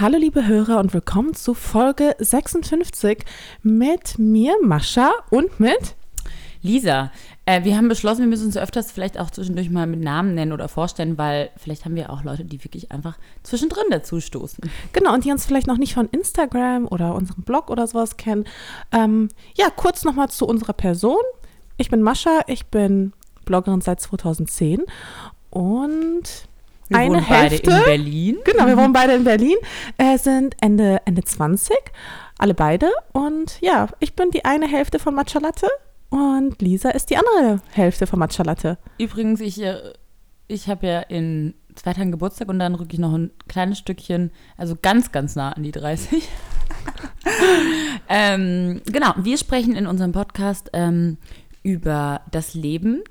Hallo liebe Hörer und willkommen zu Folge 56 mit mir, Mascha und mit Lisa. Äh, wir haben beschlossen, wir müssen uns öfters vielleicht auch zwischendurch mal mit Namen nennen oder vorstellen, weil vielleicht haben wir auch Leute, die wirklich einfach zwischendrin dazu stoßen. Genau, und die uns vielleicht noch nicht von Instagram oder unserem Blog oder sowas kennen. Ähm, ja, kurz nochmal zu unserer Person. Ich bin Mascha, ich bin Bloggerin seit 2010 und Wir eine wohnen Hälfte. beide in Berlin. Genau, wir wohnen beide in Berlin, äh, sind Ende, Ende 20, alle beide. Und ja, ich bin die eine Hälfte von Matcha Latte und Lisa ist die andere Hälfte von Matcha Latte. Übrigens, ich, äh, ich habe ja in zwei Tagen Geburtstag und dann rücke ich noch ein kleines Stückchen, also ganz, ganz nah an die 30. ähm, genau, wir sprechen in unserem Podcast ähm, über das Leben,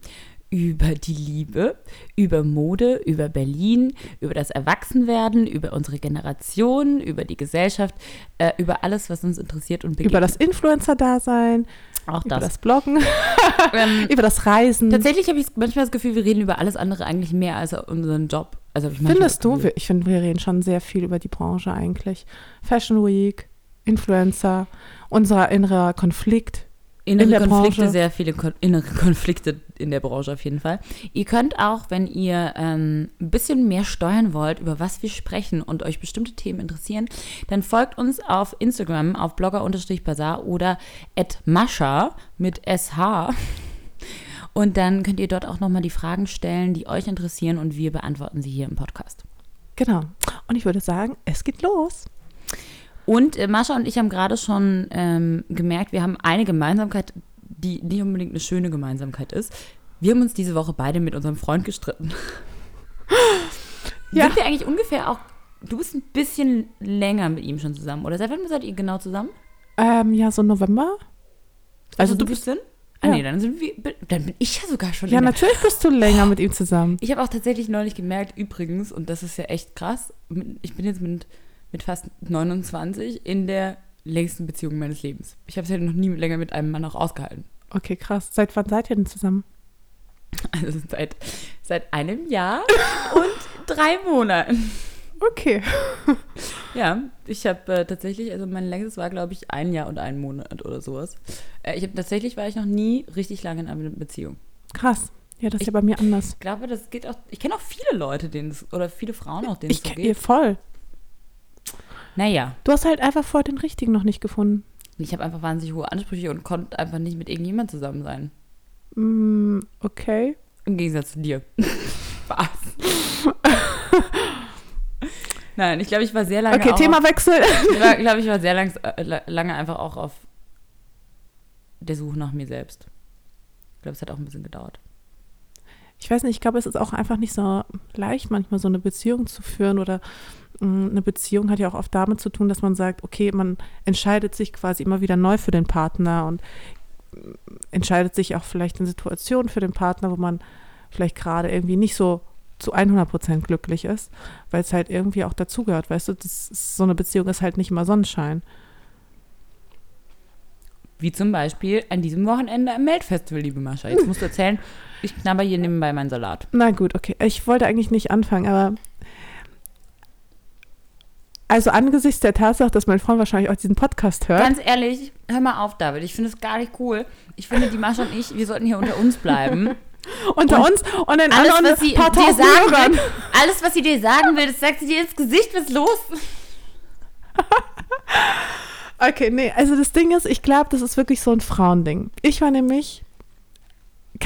über die Liebe, über Mode, über Berlin, über das Erwachsenwerden, über unsere Generation, über die Gesellschaft, äh, über alles, was uns interessiert und Über das Influencer-Dasein, auch über das. das Bloggen, Ähm, über das Reisen. Tatsächlich habe ich manchmal das Gefühl, wir reden über alles andere eigentlich mehr als unseren Job. Also Findest das du? Ich finde, wir reden schon sehr viel über die Branche eigentlich. Fashion Week, Influencer, unser innerer Konflikt. Innere in Konflikte, Branche? sehr viele Kon innere Konflikte in der Branche auf jeden Fall. Ihr könnt auch, wenn ihr ähm, ein bisschen mehr steuern wollt, über was wir sprechen und euch bestimmte Themen interessieren, dann folgt uns auf Instagram auf blogger-bazar oder at mascha mit sh. Und dann könnt ihr dort auch nochmal die Fragen stellen, die euch interessieren und wir beantworten sie hier im Podcast. Genau. Und ich würde sagen, es geht los. Und äh, Mascha und ich haben gerade schon ähm, gemerkt, wir haben eine Gemeinsamkeit, die nicht unbedingt eine schöne Gemeinsamkeit ist. Wir haben uns diese Woche beide mit unserem Freund gestritten. Ja. Sind wir eigentlich ungefähr auch, du bist ein bisschen länger mit ihm schon zusammen, oder seit wann seid ihr genau zusammen? Ähm, ja, so November. Also du bist. 2017? Ah ja. nee, dann sind wir, dann bin ich ja sogar schon Ja, länger. natürlich bist du länger mit ihm zusammen. Ich habe auch tatsächlich neulich gemerkt, übrigens, und das ist ja echt krass, ich bin jetzt mit, mit fast 29 in der längsten Beziehung meines Lebens. Ich habe es ja noch nie länger mit einem Mann auch ausgehalten. Okay, krass. Seit wann seid ihr denn zusammen? Also seit, seit einem Jahr und drei Monaten. Okay. Ja, ich habe äh, tatsächlich, also mein längstes war, glaube ich, ein Jahr und einen Monat oder sowas. Äh, ich habe tatsächlich war ich noch nie richtig lange in einer Beziehung. Krass. Ja, das ist ja bei mir anders. Ich glaube, das geht auch. Ich kenne auch viele Leute, denen es, oder viele Frauen auch, denen es Ich so kenne ihr geht. voll. Naja, Du hast halt einfach vor den richtigen noch nicht gefunden. ich habe einfach wahnsinnig hohe Ansprüche und konnte einfach nicht mit irgendjemand zusammen sein. Mm, okay. Im Gegensatz zu dir. Spaß. Nein, ich glaube, ich war sehr lange. Okay, Themawechsel. Ich glaube ich, war sehr langs, äh, la- lange einfach auch auf der Suche nach mir selbst. Ich glaube, es hat auch ein bisschen gedauert. Ich weiß nicht, ich glaube, es ist auch einfach nicht so leicht, manchmal so eine Beziehung zu führen oder eine Beziehung hat ja auch oft damit zu tun, dass man sagt, okay, man entscheidet sich quasi immer wieder neu für den Partner und entscheidet sich auch vielleicht in Situationen für den Partner, wo man vielleicht gerade irgendwie nicht so zu 100 Prozent glücklich ist, weil es halt irgendwie auch dazugehört, weißt du, ist, so eine Beziehung ist halt nicht immer Sonnenschein. Wie zum Beispiel an diesem Wochenende am Meldfestival, liebe Mascha. Jetzt musst du erzählen, ich knabber hier nebenbei meinen Salat. Na gut, okay. Ich wollte eigentlich nicht anfangen, aber also angesichts der Tatsache, dass mein Freund wahrscheinlich auch diesen Podcast hört. Ganz ehrlich, hör mal auf, David. Ich finde es gar nicht cool. Ich finde, die Mascha und ich, wir sollten hier unter uns bleiben. unter Und uns und den Alles, anderen was sie paar dir sagen Hörern. will, alles, was sie dir sagen will, das sagt sie dir ins Gesicht. Was ist los? Okay, nee, also das Ding ist, ich glaube, das ist wirklich so ein Frauending. Ich war nämlich,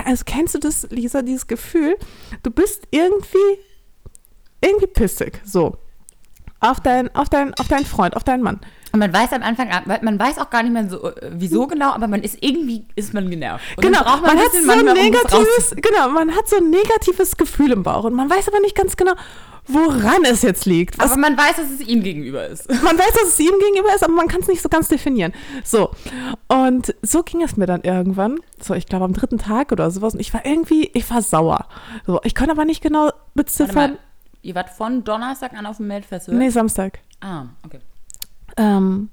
also kennst du das, Lisa, dieses Gefühl, du bist irgendwie, irgendwie pissig, so, auf deinen auf dein, auf deinen Freund, auf deinen Mann. Und man weiß am Anfang, man weiß auch gar nicht mehr so, äh, wieso genau, aber man ist irgendwie, ist man genervt. Und genau, man, man, hat so ein manchmal, um negatives, genau, man hat so ein negatives Gefühl im Bauch und man weiß aber nicht ganz genau, woran es jetzt liegt. Was Aber man weiß, dass es ihm gegenüber ist. man weiß, dass es ihm gegenüber ist, aber man kann es nicht so ganz definieren. So. Und so ging es mir dann irgendwann. So, ich glaube am dritten Tag oder sowas. Und ich war irgendwie, ich war sauer. So, ich konnte aber nicht genau beziffern. Ihr wart von Donnerstag an auf dem Meldfestival? Nee, Samstag. Ah, okay. Ähm,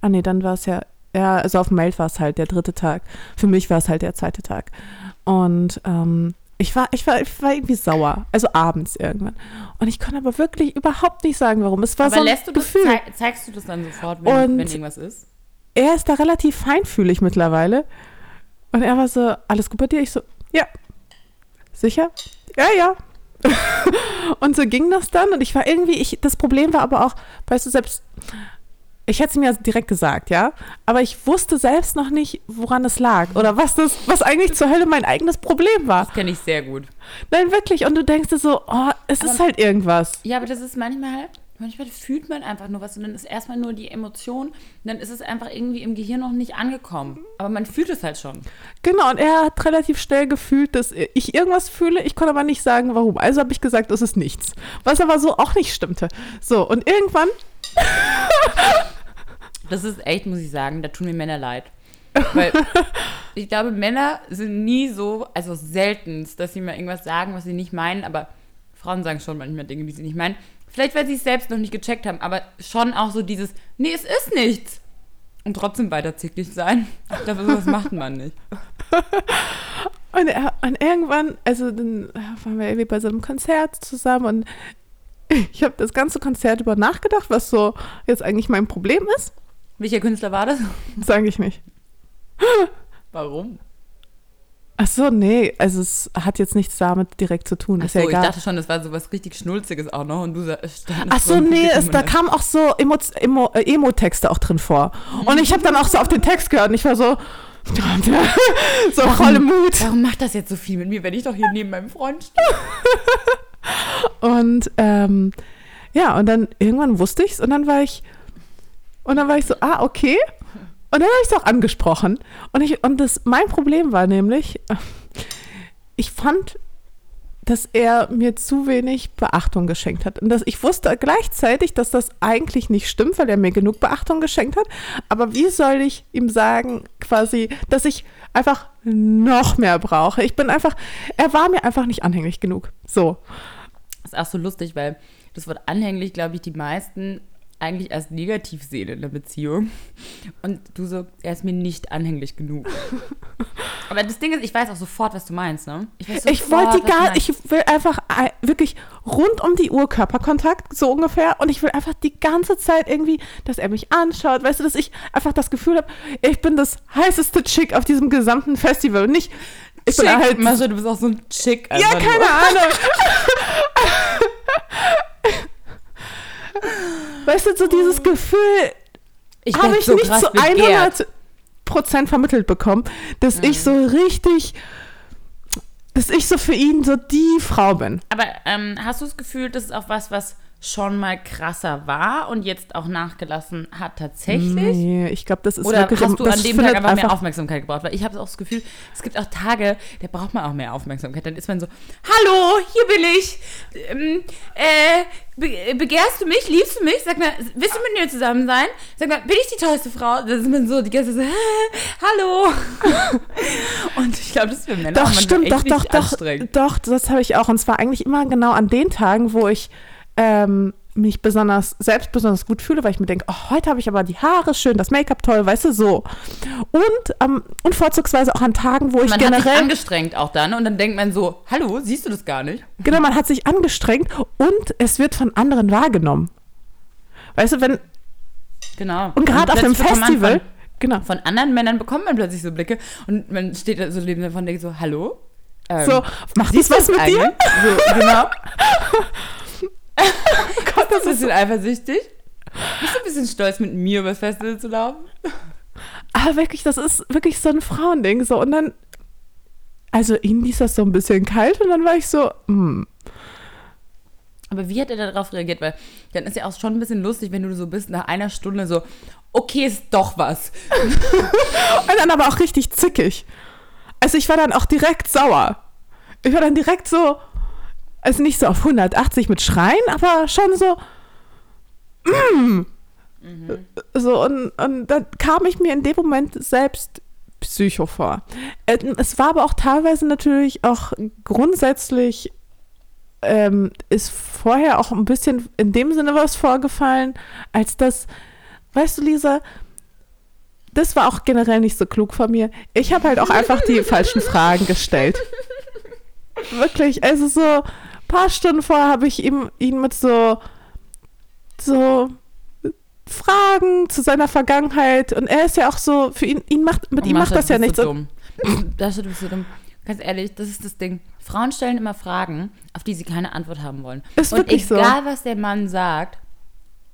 ah, nee, dann war es ja, ja, also auf dem Mail war es halt der dritte Tag. Für mich war es halt der zweite Tag. Und ähm, Ich war, ich war, ich war irgendwie sauer. Also abends irgendwann. Und ich konnte aber wirklich überhaupt nicht sagen, warum. Es war Aber so ein lässt du das, Gefühl. zei zeigst du das dann sofort, wenn, Und- wenn irgendwas ist? er ist da relativ feinfühlig mittlerweile. Und er war so, alles gut bei dir? Ich so, ja. Sicher? Ja, ja. Und so ging das dann. Und ich war irgendwie, ich, das Problem war aber auch, weißt du, selbst, ich hätte es mir direkt gesagt, ja. Aber ich wusste selbst noch nicht, woran es lag. Oder was das, was eigentlich zur Hölle mein eigenes Problem war. Das kenne ich sehr gut. Nein, wirklich. Und du denkst dir so, oh, es ist Aber- halt irgendwas. Ja, aber das ist manchmal, manchmal fühlt man einfach nur was und dann ist erstmal nur die Emotion dann ist es einfach irgendwie im Gehirn noch nicht angekommen. Aber man fühlt es halt schon. Genau, und er hat relativ schnell gefühlt, dass ich irgendwas fühle. Ich konnte aber nicht sagen, warum. Also habe ich gesagt, es ist nichts. Was aber so auch nicht stimmte. So, und irgendwann, Das ist echt, muss ich sagen, da tun mir Männer leid. Weil ich glaube, Männer sind nie so, also seltenst, dass sie mal irgendwas sagen, was sie nicht meinen, aber Frauen sagen schon manchmal Dinge, die sie nicht meinen. Vielleicht, weil sie es selbst noch nicht gecheckt haben, aber schon auch so dieses, nee, es ist nichts. Und trotzdem weiter zickig sein. Glaube, sowas macht man nicht. und, und irgendwann, also dann waren wir irgendwie bei so einem Konzert zusammen und ich habe das ganze Konzert über nachgedacht, was so jetzt eigentlich mein Problem ist. Welcher Künstler war das? Sage ich nicht. Warum? Ach so, nee, also es hat jetzt nichts damit direkt zu tun. Ist Achso, ja ich egal. dachte schon, das war so was richtig Schnulziges auch noch und du standest Ach so, nee, es, da kamen auch so Emo, Emo, äh, Emo-Texte auch drin vor. Und ich habe dann auch so auf den Text gehört und ich war so, so volle Mut. Warum macht das jetzt so viel mit mir, wenn ich doch hier neben meinem Freund stehe? Und ähm, ja, und dann irgendwann wusste ich's und dann war ich, und dann war ich so, ah, okay. Und dann habe ich es auch angesprochen. Und, ich, und das, mein Problem war nämlich, ich fand, dass er mir zu wenig Beachtung geschenkt hat. Und dass ich wusste gleichzeitig, dass das eigentlich nicht stimmt, weil er mir genug Beachtung geschenkt hat. Aber wie soll ich ihm sagen, quasi, dass ich einfach noch mehr brauche? Ich bin einfach, er war mir einfach nicht anhänglich genug. So. Das ist auch so lustig, weil das Wort anhänglich, glaube ich, die meisten eigentlich als negativ sehen in der Beziehung. Und du so, er ist mir nicht anhänglich genug. Aber das Ding ist, ich weiß auch sofort, was du meinst, ne? Ich sofort, wollte gar, ich will einfach ei- wirklich rund um die Uhr Körperkontakt, so ungefähr. Und ich will einfach die ganze Zeit irgendwie, dass er mich anschaut, weißt du, dass ich einfach das Gefühl habe, ich bin das heißeste Chick auf diesem gesamten Festival. Und nicht, ich bin Chick, halt. Mascha, du bist auch so ein Chick. Ja, keine. Ahnung. weißt du, so dieses Gefühl Ich habe ich so nicht zu begehrt. 100 Prozent vermittelt bekommen, dass ich so richtig, dass ich so für ihn so die Frau bin. Aber ähm, hast du das Gefühl, das ist auch was, was schon mal krasser war und jetzt auch nachgelassen hat tatsächlich? Nee, ich glaube, das ist Oder wirklich. hast du an dem Tag einfach mehr Aufmerksamkeit gebraucht? Weil ich habe auch das Gefühl, es gibt auch Tage, da braucht man auch mehr Aufmerksamkeit. Dann ist man so, hallo, hier bin ich. Ähm, äh, be begehrst du mich? Liebst du mich? Sag mal, willst du mit mir zusammen sein? Sag mal, bin ich die tollste Frau? Da ist man so die ganze Zeit so, hallo. Und ich glaube, das ist für Männer Doch, stimmt, echt doch, doch, doch, doch, das habe ich auch. Und zwar eigentlich immer genau an den Tagen, wo ich ähm, mich besonders, selbst besonders gut fühle, weil ich mir denke, oh, heute habe ich aber die Haare schön, das Make-up toll, weißt du, so. Und, ähm, und vorzugsweise auch an Tagen, wo ich Man hat sich generell, angestrengt auch dann und dann denkt man so, hallo, siehst du das gar nicht? genau, man hat sich angestrengt und es wird von anderen wahrgenommen. Weißt du, wenn, Genau. und gerade auf man Festival, Von, genau, von anderen Männern bekommt man plötzlich so Blicke und man steht da so neben davon und denkt so, hallo? Ähm, so, macht das siehst du was mit dir? eigentlich? So, genau. Gott, Bist du ein bisschen eifersüchtig? Bist du ein bisschen stolz, mit mir übers Festival zu laufen? Aber wirklich, das ist wirklich so ein Frauending. So, und dann, also ihm ließ das so ein bisschen kalt und dann war ich so, hm. Aber wie hat er darauf reagiert? Weil dann ist ja auch schon ein bisschen lustig, wenn du so bist, nach einer Stunde so, okay, ist doch was. Und dann aber auch richtig zickig. Also ich war dann auch direkt sauer. Ich war dann direkt so, also nicht so auf 180 mit Schreien, aber schon so, mm. So, und, und dann kam ich mir in dem Moment selbst Psycho vor. Äh, Es war aber auch teilweise natürlich auch grundsätzlich ähm, ist vorher auch ein bisschen in dem Sinne was vorgefallen, als dass, weißt du, Lisa, das war auch generell nicht so klug von mir. Ich habe halt auch einfach die falschen Fragen gestellt. Wirklich, also so paar Stunden vorher habe ich ihm, ihn mit so, so Fragen zu seiner Vergangenheit und er ist ja auch so, für ihn, ihn macht, mit Oh, ihm macht das ja nichts. So dumm. Das ist so dumm. Ganz ehrlich, das ist das Ding. Frauen stellen immer Fragen, auf die sie keine Antwort haben wollen. Ist und wirklich so. egal, was der Mann sagt,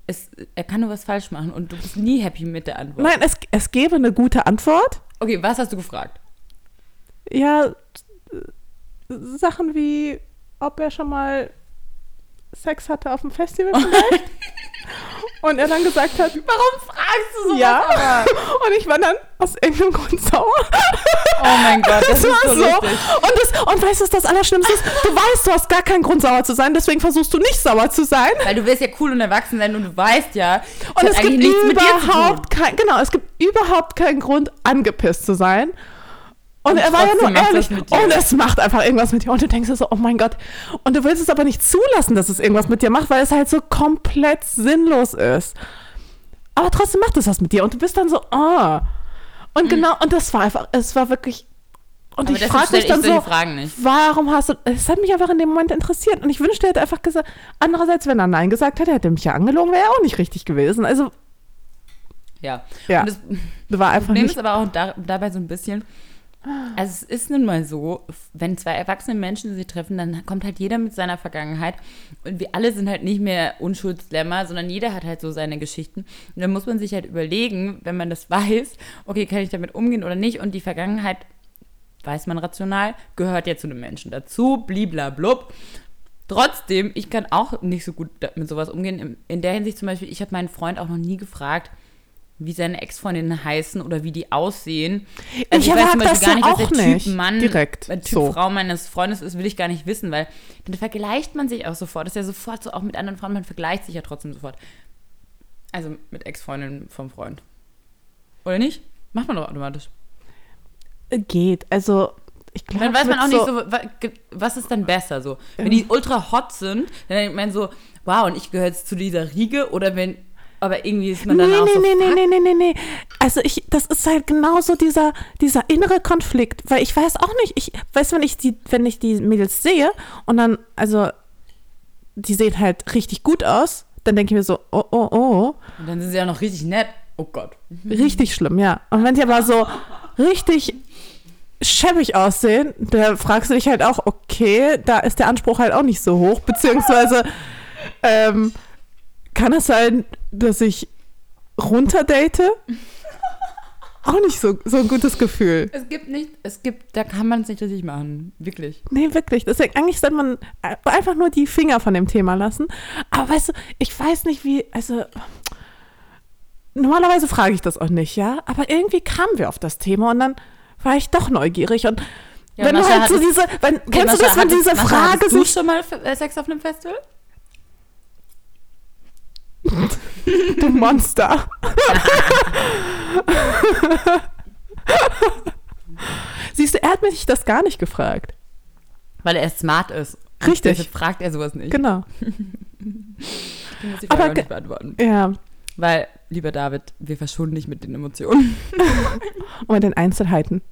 es, er kann nur was falsch machen und du bist nie happy mit der Antwort. Nein, es, es gäbe eine gute Antwort. Okay, was hast du gefragt? Ja, Sachen wie, ob er schon mal Sex hatte auf dem Festival vielleicht. und er dann gesagt hat, Warum fragst du so? ja. Und ich war dann aus irgendeinem Grund sauer. Oh mein Gott, das, Das ist war so, so. Und, das, und weißt du, was das Allerschlimmste ist? Du weißt, du hast gar keinen Grund, sauer zu sein, deswegen versuchst du nicht sauer zu sein. Weil du willst ja cool und erwachsen sein und du weißt ja, Und es gibt überhaupt kein, genau, es gibt überhaupt keinen Grund, angepisst zu sein. Und, Und er war ja nur ehrlich. Und es macht einfach irgendwas mit dir. Und du denkst dir so, oh mein Gott. Und du willst es aber nicht zulassen, dass es irgendwas mit dir macht, weil es halt so komplett sinnlos ist. Aber trotzdem macht es was mit dir. Und du bist dann so, oh. Und genau, und das war einfach, es war wirklich. Und Mhm. Aber ich frage mich dann so, warum hast du, es hat mich einfach in dem Moment interessiert. Und ich wünschte, er hätte einfach gesagt, andererseits, wenn er Nein gesagt hätte, hätte er mich ja angelogen, wäre er auch nicht richtig gewesen. Also, Ja. Ja. Und das war einfach Problem nicht. ist aber auch da, dabei so ein bisschen, also es ist nun mal so, wenn zwei erwachsene Menschen sich treffen, dann kommt halt jeder mit seiner Vergangenheit und wir alle sind halt nicht mehr Unschuldslämmer, sondern jeder hat halt so seine Geschichten. Und dann muss man sich halt überlegen, wenn man das weiß, okay, kann ich damit umgehen oder nicht und die Vergangenheit, weiß man rational, gehört ja zu einem Menschen dazu, bliblablub. Trotzdem, ich kann auch nicht so gut mit sowas umgehen. In der Hinsicht zum Beispiel, ich habe meinen Freund auch noch nie gefragt, wie seine Ex-Freundinnen heißen oder wie die aussehen. Ich weiß erwarte zum Beispiel das ja auch was der nicht Typ Mann, direkt der Typ so. Frau meines Freundes ist, will ich gar nicht wissen, weil dann vergleicht man sich auch sofort. Das ist ja sofort so auch mit anderen Frauen, man vergleicht sich ja trotzdem sofort. Also mit Ex-Freundinnen vom Freund. Oder nicht? Macht man doch automatisch. Geht. Also, ich glaube. Dann weiß man auch nicht so, was ist dann besser so. Wenn die ultra hot sind, dann denkt man so, wow, und ich gehöre jetzt zu dieser Riege oder wenn, aber irgendwie ist man Nee, dann auch nee, so, nee, nee, nee, nee, nee, nee. Also ich, das ist halt genauso dieser, dieser innere Konflikt, weil ich weiß auch nicht, ich weiß, wenn ich die, wenn ich die Mädels sehe und dann, also, die sehen halt richtig gut aus, dann denke ich mir so, oh, oh, oh, Und dann sind sie ja noch richtig nett. Oh Gott. richtig schlimm, ja. Und wenn die aber so richtig schäbig aussehen, da fragst du dich halt auch, okay, da ist der Anspruch halt auch nicht so hoch, beziehungsweise ähm, kann es sein, dass ich runterdate? Auch nicht so, so ein gutes Gefühl. Es gibt nicht, es gibt, da kann man es nicht richtig machen. Wirklich. Nee, wirklich. Deswegen, eigentlich sollte man äh, einfach nur die Finger von dem Thema lassen. Aber weißt du, ich weiß nicht, wie, also, normalerweise frage ich das auch nicht, ja? Aber irgendwie kamen wir auf das Thema und dann war ich doch neugierig und Ja, wenn du Mascha, halt so diese, wenn, Okay, kennst du Mascha, das, wenn diese Mascha, Frage hattest du schon mal äh, Sex auf einem Festival? du Monster. Siehst du, er hat mich das gar nicht gefragt. Weil er smart ist. Richtig. Deshalb fragt er sowas nicht. Genau. Ich muss Aber nicht beantworten. Ja. Weil, lieber David, wir verschonen dich mit den Emotionen. Und mit den Einzelheiten.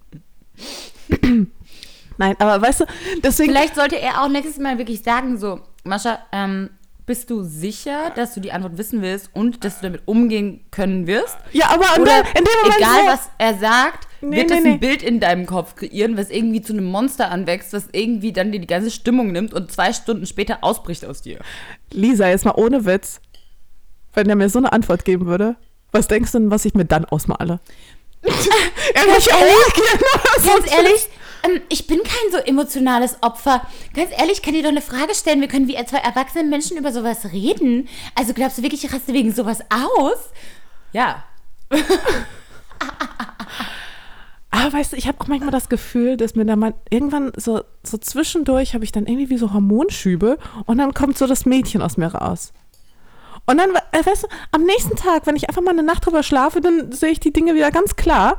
Nein, aber weißt du, deswegen. Vielleicht sollte er auch nächstes Mal wirklich sagen, so, Mascha, ähm, bist du sicher, dass du die Antwort wissen willst und dass du damit umgehen können wirst? Ja, aber Oder der, in dem Moment. egal, was er sagt, Nee, wird nee, nee. ein Bild in deinem Kopf kreieren, was irgendwie zu einem Monster anwächst, was irgendwie dann dir die ganze Stimmung nimmt und zwei Stunden später ausbricht aus dir. Lisa, jetzt mal ohne Witz. Wenn er mir so eine Antwort geben würde, was denkst du denn, was ich mir dann ausmale? Ehrlich, Ganz ehrlich, ähm, ich bin kein so emotionales Opfer. Ganz ehrlich, kann dir doch eine Frage stellen. Wir können wie zwei erwachsene Menschen über sowas reden. Also glaubst du wirklich, ich raste wegen sowas aus? Ja. Aber weißt du, ich habe auch manchmal das Gefühl, dass mir da mal irgendwann so, so zwischendurch habe ich dann irgendwie wie so Hormonschübe und dann kommt so das Mädchen aus mir raus. Und dann, äh, weißt du, am nächsten Tag, wenn ich einfach mal eine Nacht drüber schlafe, dann sehe ich die Dinge wieder ganz klar.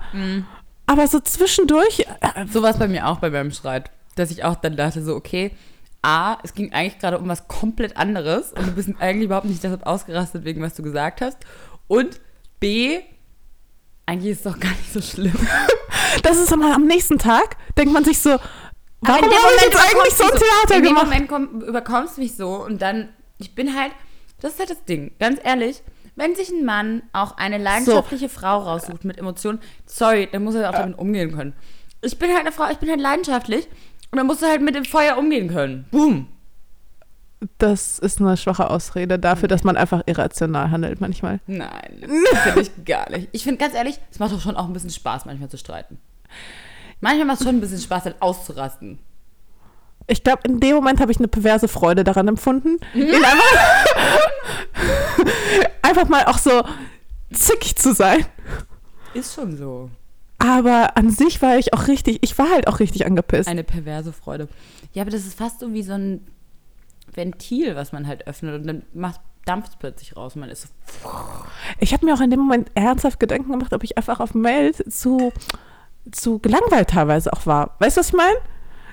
Aber so zwischendurch, äh, So war es bei mir auch bei meinem Streit. Dass ich auch dann dachte, so, okay, A, es ging eigentlich gerade um was komplett anderes und du bist eigentlich überhaupt nicht deshalb ausgerastet, wegen was du gesagt hast. Und B, eigentlich ist es doch gar nicht so schlimm. das ist immer am nächsten Tag, denkt man sich so, Warum habe ich jetzt eigentlich so ein überkommst du Theater In dem gemacht? Moment komm, überkommst du mich so und dann, ich bin halt, das ist halt das Ding, ganz ehrlich, wenn sich ein Mann auch eine leidenschaftliche Frau raussucht mit Emotionen, sorry, dann muss er auch damit umgehen können. Ich bin halt eine Frau, ich bin halt leidenschaftlich und dann musst du halt mit dem Feuer umgehen können. Boom. Das ist eine schwache Ausrede dafür, dass man einfach irrational handelt manchmal. Nein, das finde ich gar nicht. Ich finde ganz ehrlich, es macht doch schon auch ein bisschen Spaß, manchmal zu streiten. Manchmal macht es schon ein bisschen Spaß, halt auszurasten. Ich glaube, in dem Moment habe ich eine perverse Freude daran empfunden. ihn einfach, einfach mal auch so zickig zu sein. Ist schon so. Aber an sich war ich auch richtig, ich war halt auch richtig angepisst. Eine perverse Freude. Ja, aber das ist fast so wie so ein Ventil, was man halt öffnet und dann macht dampft plötzlich raus und man ist so. Ich habe mir auch in dem Moment ernsthaft Gedanken gemacht, ob ich einfach auf Mail zu, zu gelangweilt teilweise auch war. Weißt du, was ich meine?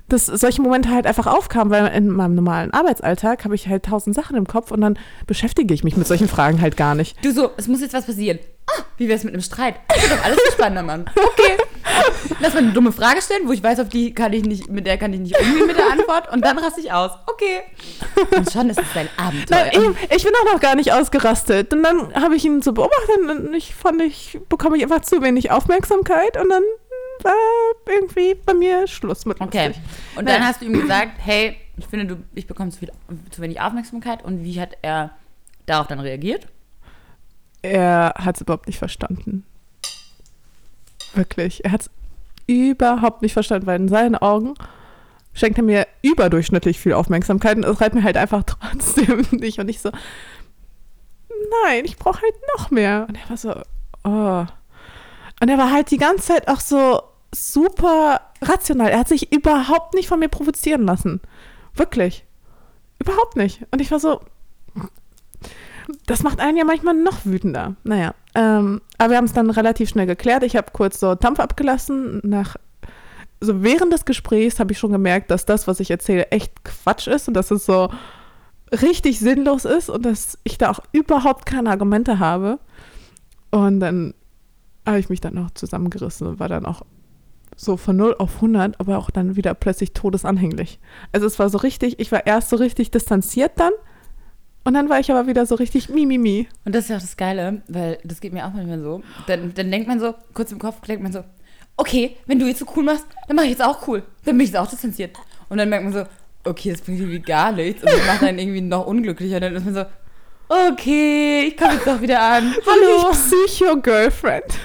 Dass solche Momente halt einfach aufkamen, weil in meinem normalen Arbeitsalltag habe ich halt tausend Sachen im Kopf und dann beschäftige ich mich mit solchen Fragen halt gar nicht. Du so, es muss jetzt was passieren. Ah, wie wär's mit einem Streit? Das wird doch alles viel spannender, Mann. Okay. Lass mal eine dumme Frage stellen, wo ich weiß, auf die kann ich nicht, mit der kann ich nicht umgehen mit der Antwort und dann raste ich aus. Okay. Und schon ist es ein Abenteuer. Nein, eben, ich bin auch noch gar nicht ausgerastet. Und dann habe ich ihn so beobachtet und ich fand, ich bekomme ich einfach zu wenig Aufmerksamkeit und dann war irgendwie bei mir Schluss mit Okay. lustig. Und dann Ja. hast du ihm gesagt, hey, ich finde, du, ich bekomme zu, viel, zu wenig Aufmerksamkeit. Und wie hat er darauf dann reagiert? Er hat es überhaupt nicht verstanden. Wirklich. Er hat es überhaupt nicht verstanden, weil in seinen Augen schenkt er mir überdurchschnittlich viel Aufmerksamkeit und es reicht mir halt einfach trotzdem nicht. Und ich so, nein, ich brauche halt noch mehr. Und er war so, oh. Und er war halt die ganze Zeit auch so super rational. Er hat sich überhaupt nicht von mir provozieren lassen. Wirklich. Überhaupt nicht. Und ich war so, das macht einen ja manchmal noch wütender. Naja, ähm, aber wir haben es dann relativ schnell geklärt. Ich habe kurz so Dampf abgelassen. Nach, so während des Gesprächs habe ich schon gemerkt, dass das, was ich erzähle, echt Quatsch ist und dass es so richtig sinnlos ist und dass ich da auch überhaupt keine Argumente habe. Und dann habe ich mich dann noch zusammengerissen und war dann auch so von 0 auf 100, aber auch dann wieder plötzlich todesanhänglich. Also es war so richtig, ich war erst so richtig distanziert dann und dann war ich aber wieder so richtig mimimi. Und das ist ja auch das Geile, weil das geht mir auch manchmal so. Dann, dann denkt man so, kurz im Kopf denkt man so, okay, wenn du jetzt so cool machst, dann mache ich jetzt auch cool. Dann bin ich jetzt auch distanziert. Und dann merkt man so, okay, das bringt irgendwie gar nichts. Und das macht einen irgendwie noch unglücklicher. Dann ist man so, okay, ich komme jetzt doch wieder an. Hallo. Psycho-Girlfriend.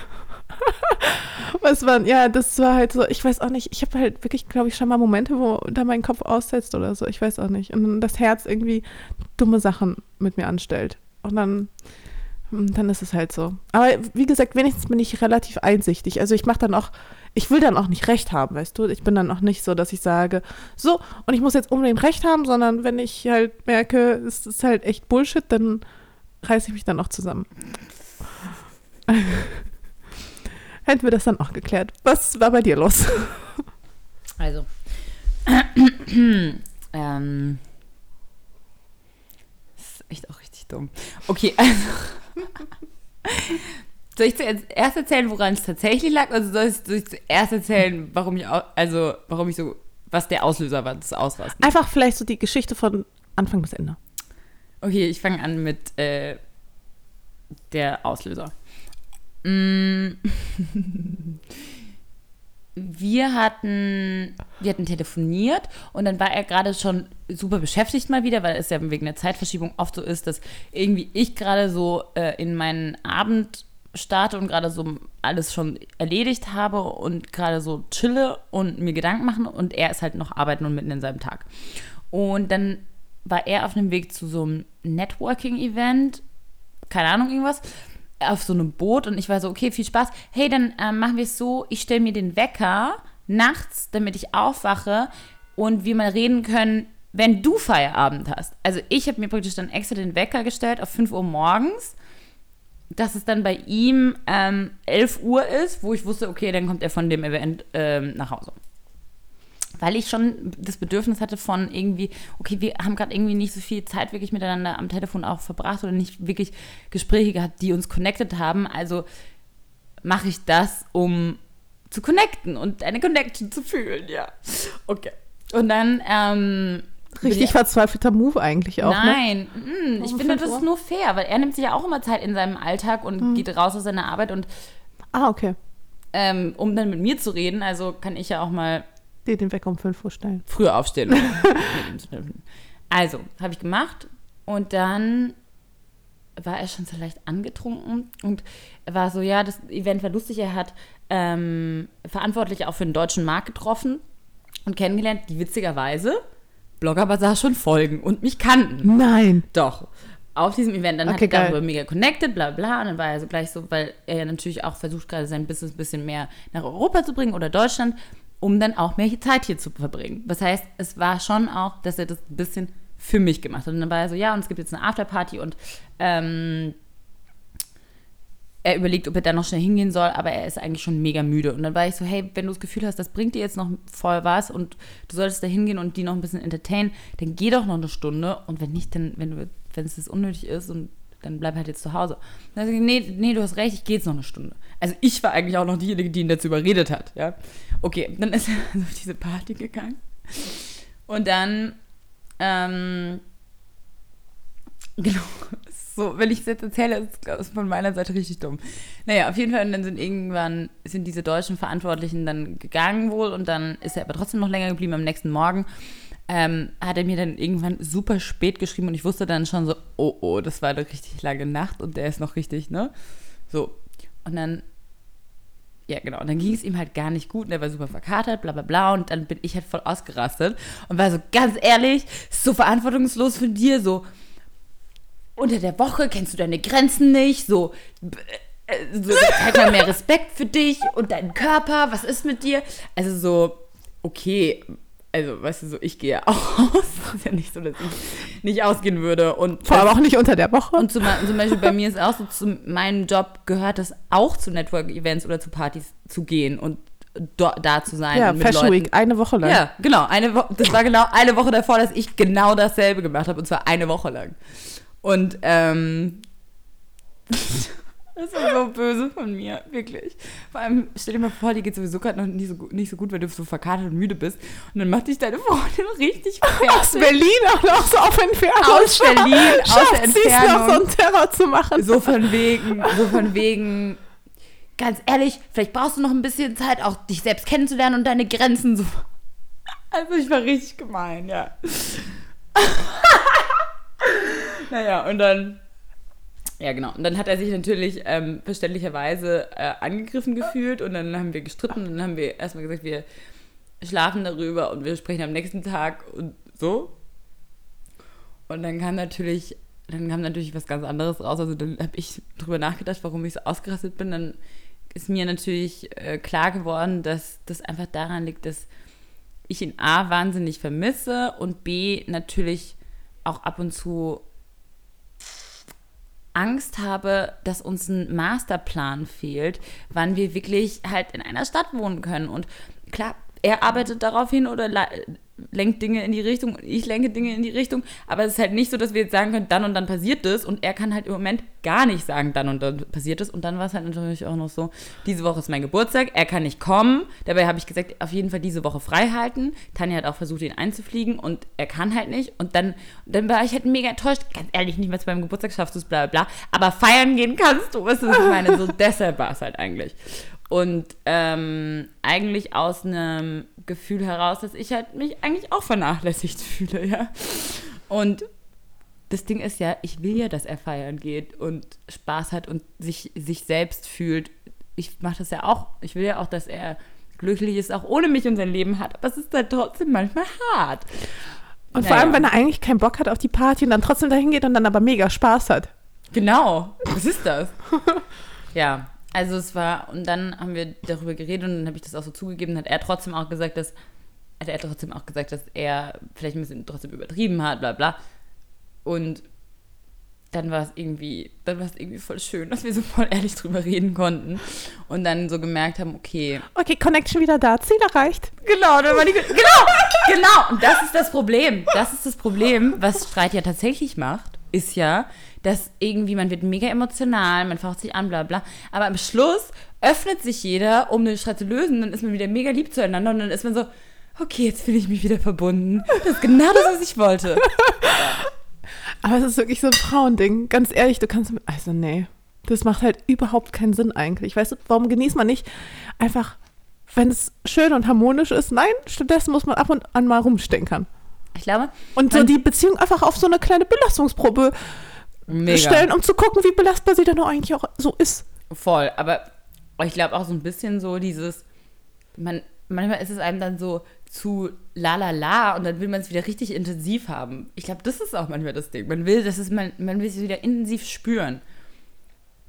Was war, ja, das war halt so, ich weiß auch nicht, ich habe halt wirklich, glaube ich, schon mal Momente, wo da mein Kopf aussetzt oder so, ich weiß auch nicht. Und das Herz irgendwie dumme Sachen mit mir anstellt. Und dann, hm, dann ist es halt so. Aber wie gesagt, wenigstens bin ich relativ einsichtig. Also ich mache dann auch, ich will dann auch nicht recht haben, weißt du? Ich bin dann auch nicht so, dass ich sage, so, und ich muss jetzt unbedingt recht haben, sondern wenn ich halt merke, es ist halt echt Bullshit, dann reiße ich mich dann auch zusammen. Hätten wir das dann auch geklärt. Was war bei dir los? Also. ähm. Das ist echt auch richtig dumm. Okay, also. Soll ich zuerst erzählen, woran es tatsächlich lag? Also soll ich, soll ich zuerst erzählen, warum ich, au- also, warum ich so, was der Auslöser war, das Ausrasten? Einfach vielleicht so die Geschichte von Anfang bis Ende. Okay, ich fange an mit äh, der Auslöser. Mm. Wir hatten, wir hatten telefoniert und dann war er gerade schon super beschäftigt mal wieder, weil es ja wegen der Zeitverschiebung oft so ist, dass irgendwie ich gerade so äh, in meinen Abend starte und gerade so alles schon erledigt habe und gerade so chille und mir Gedanken machen und er ist halt noch arbeiten und mitten in seinem Tag. Und dann war er auf einem Weg zu so einem Networking-Event, keine Ahnung, irgendwas, auf so einem Boot und ich war so, okay, viel Spaß. Hey, dann ähm, machen wir es so, ich stelle mir den Wecker nachts, damit ich aufwache und wir mal reden können, wenn du Feierabend hast. Also ich habe mir praktisch dann extra den Wecker gestellt auf 5 Uhr morgens, dass es dann bei ihm ähm, 11 Uhr ist, wo ich wusste, okay, dann kommt er von dem Event ähm, nach Hause weil ich schon das Bedürfnis hatte von irgendwie, okay, wir haben gerade irgendwie nicht so viel Zeit wirklich miteinander am Telefon auch verbracht oder nicht wirklich Gespräche gehabt, die uns connected haben. Also mache ich das, um zu connecten und eine Connection zu fühlen, ja. Okay. Und dann, ähm, Richtig verzweifelter Move eigentlich auch. Ne? Nein, mm, ich Um finde, das Uhr? ist nur fair, weil er nimmt sich ja auch immer Zeit in seinem Alltag und Hm. geht raus aus seiner Arbeit und Ah, okay. ähm, um dann mit mir zu reden, also kann ich ja auch mal Die den Wecker um 5 Uhr stellen. früher treffen. also, habe ich gemacht und dann war er schon so leicht angetrunken und war so, ja, das Event war lustig, er hat ähm, verantwortlich auch für den deutschen Markt getroffen und kennengelernt, die witzigerweise Blogger Bazaar schon folgen und mich kannten. Nein. Doch. Auf diesem Event, dann Okay, hat er darüber mega connected, bla bla. Und dann war er so gleich so, weil er ja natürlich auch versucht, gerade sein Business ein bisschen mehr nach Europa zu bringen oder Deutschland, um dann auch mehr Zeit hier zu verbringen. Das heißt, es war schon auch, dass er das ein bisschen für mich gemacht hat. Und dann war er so, ja, und es gibt jetzt eine Afterparty und ähm, er überlegt, ob er da noch schnell hingehen soll, aber er ist eigentlich schon mega müde. Und dann war ich so, hey, wenn du das Gefühl hast, das bringt dir jetzt noch voll was und du solltest da hingehen und die noch ein bisschen entertainen, dann geh doch noch eine Stunde. Und wenn nicht, dann, wenn du, wenn es das unnötig ist und dann bleib halt jetzt zu Hause. Dann sag ich, nee, nee, du hast recht, ich gehe jetzt noch eine Stunde. Also ich war eigentlich auch noch diejenige, die ihn dazu überredet hat, ja. Okay, dann ist er auf diese Party gegangen. Und dann, ähm, genau, so, wenn ich es jetzt erzähle, ist es von meiner Seite richtig dumm. Naja, auf jeden Fall, und dann sind irgendwann, sind diese deutschen Verantwortlichen dann gegangen wohl und dann ist er aber trotzdem noch länger geblieben am nächsten Morgen. Ähm, hat er mir dann irgendwann super spät geschrieben und ich wusste dann schon so, oh, oh, das war eine richtig lange Nacht und der ist noch richtig, ne? So. Und dann, ja, genau, und dann ging es ihm halt gar nicht gut und er war super verkatert, bla bla bla und dann bin ich halt voll ausgerastet und war so, ganz ehrlich, so verantwortungslos von dir, so, unter der Woche kennst du deine Grenzen nicht, so, äh, so halt mal mehr Respekt für dich und deinen Körper, was ist mit dir? Also so, okay, also weißt du, so, ich gehe ja auch aus. Es ist ja nicht so, dass ich nicht ausgehen würde. Und, Vor allem auch nicht unter der Woche. und zum, zum Beispiel bei mir ist auch so, zu meinem Job gehört es auch zu Network-Events oder zu Partys zu gehen und do, da zu sein. ja, Fashion Leuten. Week, eine Woche lang. Ja, genau. Eine Wo das war genau eine Woche davor, dass ich genau dasselbe gemacht habe. Und zwar eine Woche lang. Und ähm, das ist so böse von mir, wirklich. Vor allem, stell dir mal vor, dir geht sowieso gerade noch nicht so, gut, nicht so gut, weil du so verkatert und müde bist. Und dann macht dich deine Freundin richtig Aus fertig. Berlin auch noch so auf Entfernung. Aus Berlin, aus der es noch, Entfernung. so einen Terror zu machen. So von wegen, so von wegen, ganz ehrlich, vielleicht brauchst du noch ein bisschen Zeit, auch dich selbst kennenzulernen und deine Grenzen so. Also ich war richtig gemein, ja. naja, und dann. Ja, genau. Und dann hat er sich natürlich ähm, verständlicherweise äh, angegriffen gefühlt und dann haben wir gestritten und dann haben wir erstmal gesagt, wir schlafen darüber und wir sprechen am nächsten Tag und so. Und dann kam natürlich, dann kam natürlich was ganz anderes raus. Also dann habe ich drüber nachgedacht, warum ich so ausgerastet bin. Dann ist mir natürlich äh, klar geworden, dass das einfach daran liegt, dass ich ihn A wahnsinnig vermisse und B natürlich auch ab und zu Angst habe, dass uns ein Masterplan fehlt, wann wir wirklich halt in einer Stadt wohnen können. Und klar, er arbeitet darauf hin oder lenkt Dinge in die Richtung und ich lenke Dinge in die Richtung. Aber es ist halt nicht so, dass wir jetzt sagen können, dann und dann passiert es. Und er kann halt im Moment gar nicht sagen, dann und dann passiert es. Und dann war es halt natürlich auch noch so, diese Woche ist mein Geburtstag, er kann nicht kommen. Dabei habe ich gesagt, auf jeden Fall diese Woche frei halten. Tanja hat auch versucht, ihn einzufliegen und er kann halt nicht. Und dann, dann war ich halt mega enttäuscht. Ganz ehrlich, nicht mehr zu meinem Geburtstag schaffst du es, bla bla. Aber feiern gehen kannst du, was ich meine? So deshalb war es halt eigentlich. Und ähm, eigentlich aus einem Gefühl heraus, dass ich halt mich eigentlich auch vernachlässigt fühle, ja. Und das Ding ist ja, ich will ja, dass er feiern geht und Spaß hat und sich, sich selbst fühlt. Ich mache das ja auch. Ich will ja auch, dass er glücklich ist, auch ohne mich und sein Leben hat. Aber es ist halt trotzdem manchmal hart. Und vor Naja. allem, wenn er eigentlich keinen Bock hat auf die Party und dann trotzdem dahin geht und dann aber mega Spaß hat. Genau. Was ist das? ja, also es war, und dann haben wir darüber geredet und dann habe ich das auch so zugegeben, hat er trotzdem auch gesagt, dass, hat er trotzdem auch gesagt, dass er vielleicht ein bisschen trotzdem übertrieben hat, bla bla. Und dann war es irgendwie, dann war es irgendwie voll schön, dass wir so voll ehrlich drüber reden konnten und dann so gemerkt haben, okay, Okay, Connection wieder da, Ziel erreicht. Genau, dann war die, genau, genau. Und das ist das Problem. Das ist das Problem, was Streit ja tatsächlich macht, ist ja, dass irgendwie man wird mega emotional, man faucht sich an, bla bla. Aber am Schluss öffnet sich jeder, um den Streit zu lösen. Dann ist man wieder mega lieb zueinander und dann ist man so, okay, jetzt fühle ich mich wieder verbunden. Das ist genau das, was ich wollte. Aber es ist wirklich so ein Frauending. Ganz ehrlich, du kannst. Also, nee. Das macht halt überhaupt keinen Sinn eigentlich. Weißt du, warum genießt man nicht einfach, wenn es schön und harmonisch ist? Nein, stattdessen muss man ab und an mal rumstenkern. Ich glaube. Und so die Beziehung einfach auf so eine kleine Belastungsprobe Mega. stellen, um zu gucken, wie belastbar sie dann auch eigentlich auch so ist. Voll, aber ich glaube auch so ein bisschen so dieses, man, manchmal ist es einem dann so zu la la la und dann will man es wieder richtig intensiv haben. Ich glaube, das ist auch manchmal das Ding. Man will, das ist, man, man will es wieder intensiv spüren.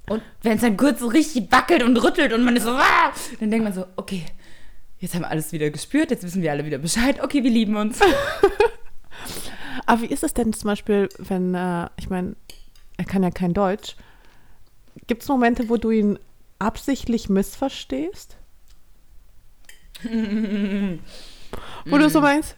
Und wenn es dann kurz so richtig wackelt und rüttelt und man ist so, ah, dann denkt man so, okay, jetzt haben wir alles wieder gespürt, jetzt wissen wir alle wieder Bescheid, okay, wir lieben uns. Aber wie ist es denn zum Beispiel, wenn, äh, ich meine, er kann ja kein Deutsch. Gibt es Momente, wo du ihn absichtlich missverstehst? wo du so meinst,